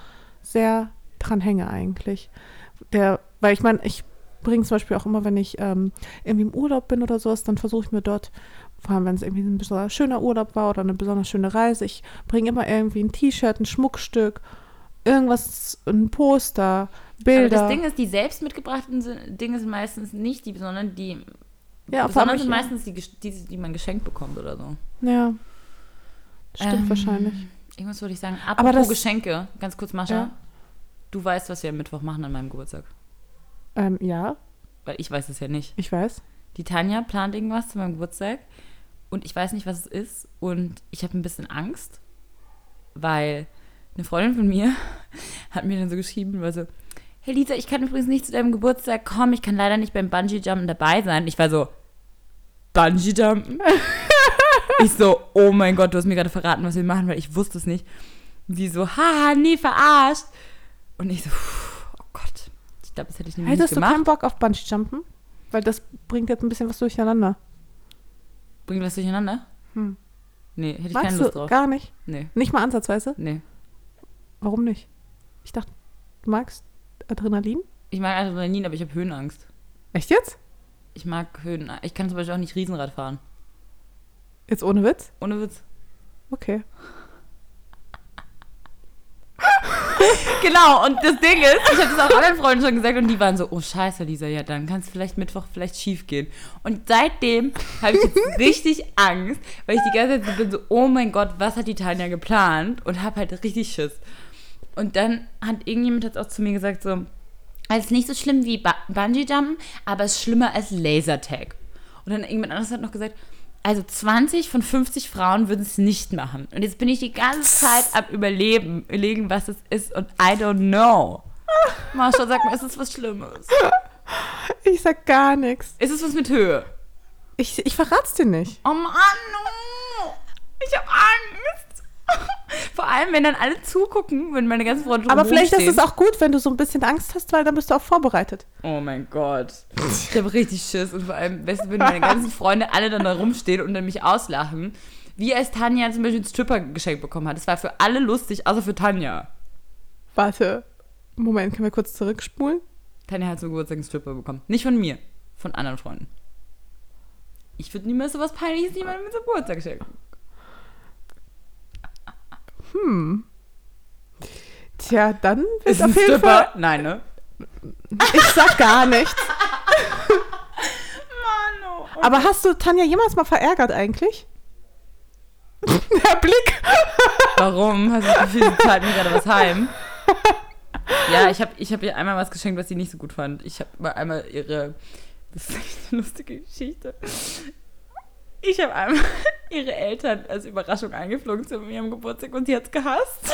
sehr dran hänge eigentlich. Der, weil ich meine, ich bringe zum Beispiel auch immer, wenn ich ähm, irgendwie im Urlaub bin oder sowas, dann versuche ich mir dort, vor allem wenn es irgendwie ein besonders schöner Urlaub war oder eine besonders schöne Reise, ich bringe immer irgendwie ein T-Shirt, ein Schmuckstück, irgendwas, ein Poster, Bilder. Aber das Ding ist, die selbst mitgebrachten Dinge sind meistens nicht die, sondern die. ja, besonders sind meistens die, die, die man geschenkt bekommt oder so. Ja. Stimmt Ähm, wahrscheinlich. Irgendwas würde ich sagen. Aber Apropos das- Geschenke, ganz kurz, Mascha. Ja. Du weißt, was wir am Mittwoch machen an meinem Geburtstag. Ähm, ja, Weil ich weiß es ja nicht. ich weiß. Die Tanja plant irgendwas zu meinem Geburtstag und ich weiß nicht, was es ist. Und ich habe ein bisschen Angst, weil eine Freundin von mir hat mir dann so geschrieben, war so, hey Lisa, ich kann übrigens nicht zu deinem Geburtstag kommen, ich kann leider nicht beim Bungee-Jumpen dabei sein. Ich war so, Bungee-Jumpen? ich so, oh mein Gott, du hast mir gerade verraten, was wir machen, weil ich wusste es nicht. Und sie so, haha, nee, verarscht. Und ich so, oh Gott, ich glaube, das hätte ich nämlich Hättest nicht du gemacht. keinen Bock auf Bungee-Jumpen? Weil das bringt jetzt ein bisschen was durcheinander. Bringt das durcheinander? Hm. Nee, hätte ich Magst keine du Lust drauf. gar nicht? Nee, Nicht mal ansatzweise? nee. Warum nicht? Ich dachte, du magst Adrenalin? Ich mag Adrenalin, aber ich habe Höhenangst. Echt jetzt? Ich mag Höhen. Ich kann zum Beispiel auch nicht Riesenrad fahren. Jetzt ohne Witz? Ohne Witz. Okay. Genau, und das Ding ist, ich habe das auch anderen Freunden schon gesagt und die waren so, oh scheiße, Lisa, ja, dann kann es vielleicht Mittwoch vielleicht schief gehen. Und seitdem habe ich jetzt richtig Angst, weil ich die ganze Zeit so bin so, oh mein Gott, was hat die Tanja geplant? Und habe halt richtig Schiss. Und dann hat irgendjemand jetzt auch zu mir gesagt so, es ist nicht so schlimm wie Bungee-Jumpen, aber es ist schlimmer als Lasertag. Und dann irgendjemand anderes hat noch gesagt, also 20 von 50 Frauen würden es nicht machen. Und jetzt bin ich die ganze Zeit am Überleben, überlegen, was es ist und I don't know. Marsha, sag mal, ist es was Schlimmes? Ich sag gar nichts. Ist es was mit Höhe? Ich, ich verrat's dir nicht. Oh Mann, no. ich habe Angst. Vor allem, wenn dann alle zugucken, wenn meine ganzen Freunde Aber vielleicht ist stehen. es auch gut, wenn du so ein bisschen Angst hast, weil dann bist du auch vorbereitet. Oh mein Gott. Ich habe richtig Schiss. Und vor allem, weißt du, wenn meine ganzen Freunde alle dann da rumstehen und dann mich auslachen. Wie als Tanja zum Beispiel ein Stripper-Geschenk bekommen hat. Das war für alle lustig, außer für Tanja. Warte. Moment, können wir kurz zurückspulen? Tanja hat zum Geburtstag einen Stripper bekommen. Nicht von mir, von anderen Freunden. Ich würde niemals sowas Peinliches niemandem zum Geburtstag schenken. Hm. Tja, dann wird Ist auf jeden Fall. Nein, ne? Ich sag gar nichts. Mano. Aber hast du Tanja jemals mal verärgert eigentlich? Der Blick. Warum? Hast du Gefühl, sie zahlt mir gerade was heim? Ja, ich habe ich hab ihr einmal was geschenkt, was sie nicht so gut fand. Ich habe mal einmal ihre. Das ist echt eine lustige Geschichte. Ich habe einmal ihre Eltern als Überraschung eingeflogen zu ihrem Geburtstag und sie hat's gehasst.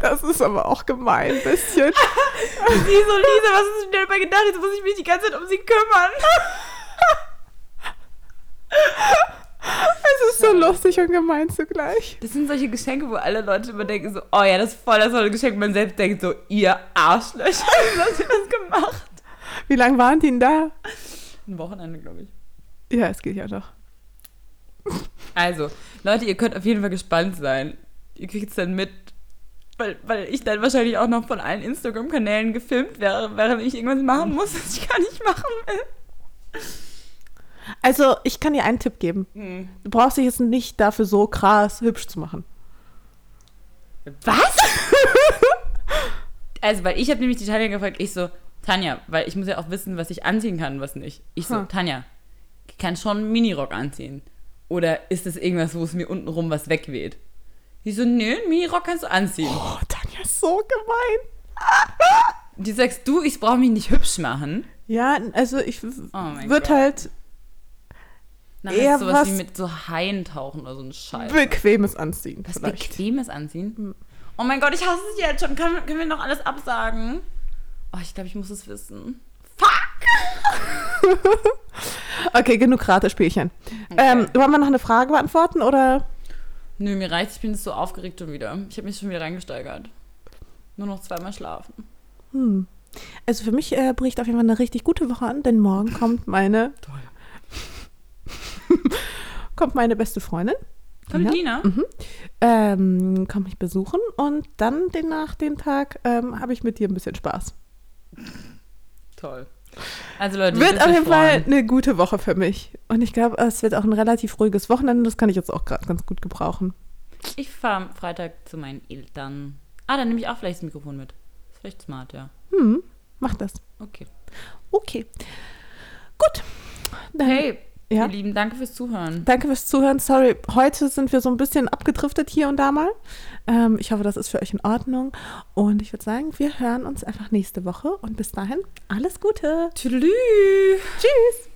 Das ist aber auch gemein, ein bisschen. Sie so, Lisa, was hast du denn dabei gedacht? Jetzt muss ich mich die ganze Zeit um sie kümmern. Es ist so lustig und gemein zugleich. Das sind solche Geschenke, wo alle Leute immer denken so, oh ja, das ist voll das tolle Geschenk. Man selbst denkt so, ihr Arschlöcher, wie habt ihr das gemacht? Wie lange waren die denn da? Ein Wochenende, glaube ich. Ja, es geht ja doch. Also, Leute, ihr könnt auf jeden Fall gespannt sein. Ihr kriegt es dann mit, weil, weil ich dann wahrscheinlich auch noch von allen Instagram-Kanälen gefilmt wäre, während ich irgendwas machen muss, was ich gar nicht machen will. Also, ich kann dir einen Tipp geben. Du brauchst dich jetzt nicht dafür so krass hübsch zu machen. Was? also, weil ich habe nämlich die Tanja gefragt, ich so, Tanja, weil ich muss ja auch wissen, was ich anziehen kann und was nicht. Ich so, Hm. Tanja, ich kann schon einen Minirock anziehen. Oder ist das irgendwas, wo es mir untenrum was wegweht? Die so, nö, einen Minirock kannst du anziehen. Oh, Tanja ist so gemein. Die sagst du, ich brauche mich nicht hübsch machen. Ja, also ich Oh mein würde halt Nachher Eher sowas was- wie mit so Haien tauchen oder so ein Scheiß. bequemes anziehen. Was vielleicht. Bequemes anziehen? Oh mein Gott, ich hasse es jetzt schon. Können, können wir noch alles absagen? Oh, ich glaube, ich muss es wissen. Fuck! Okay, genug Ratespielchen. Ähm, wollen wir noch eine Frage beantworten oder? Nö, mir reicht, ich bin jetzt so aufgeregt schon wieder. Ich habe mich schon wieder reingesteigert. Nur noch zweimal schlafen. Hm. Also für mich äh, bricht auf jeden Fall eine richtig gute Woche an, denn morgen kommt meine Toll. kommt meine beste Freundin. Kommt Ja. Lina? Mhm. Ähm, kommt mich besuchen und dann den, nach dem Tag ähm, habe ich mit dir ein bisschen Spaß. Toll. Also Leute, Wird auf jeden Fall eine gute Woche für mich. Und ich glaube, es wird auch ein relativ ruhiges Wochenende. Das kann ich jetzt auch gerade ganz gut gebrauchen. Ich fahre Freitag zu meinen Eltern. Ah, dann nehme ich auch vielleicht das Mikrofon mit. Ist vielleicht smart, ja. Hm, mach das. Okay. Okay. Gut. Dann, Hey, ja. ihr Lieben, danke fürs Zuhören. Danke fürs Zuhören. Sorry, heute sind wir so ein bisschen abgedriftet hier und da mal. Ähm, ich hoffe, das ist für euch in Ordnung. Und ich würde sagen, wir hören uns einfach nächste Woche. Und bis dahin, alles Gute. Tschüss. Tschüss.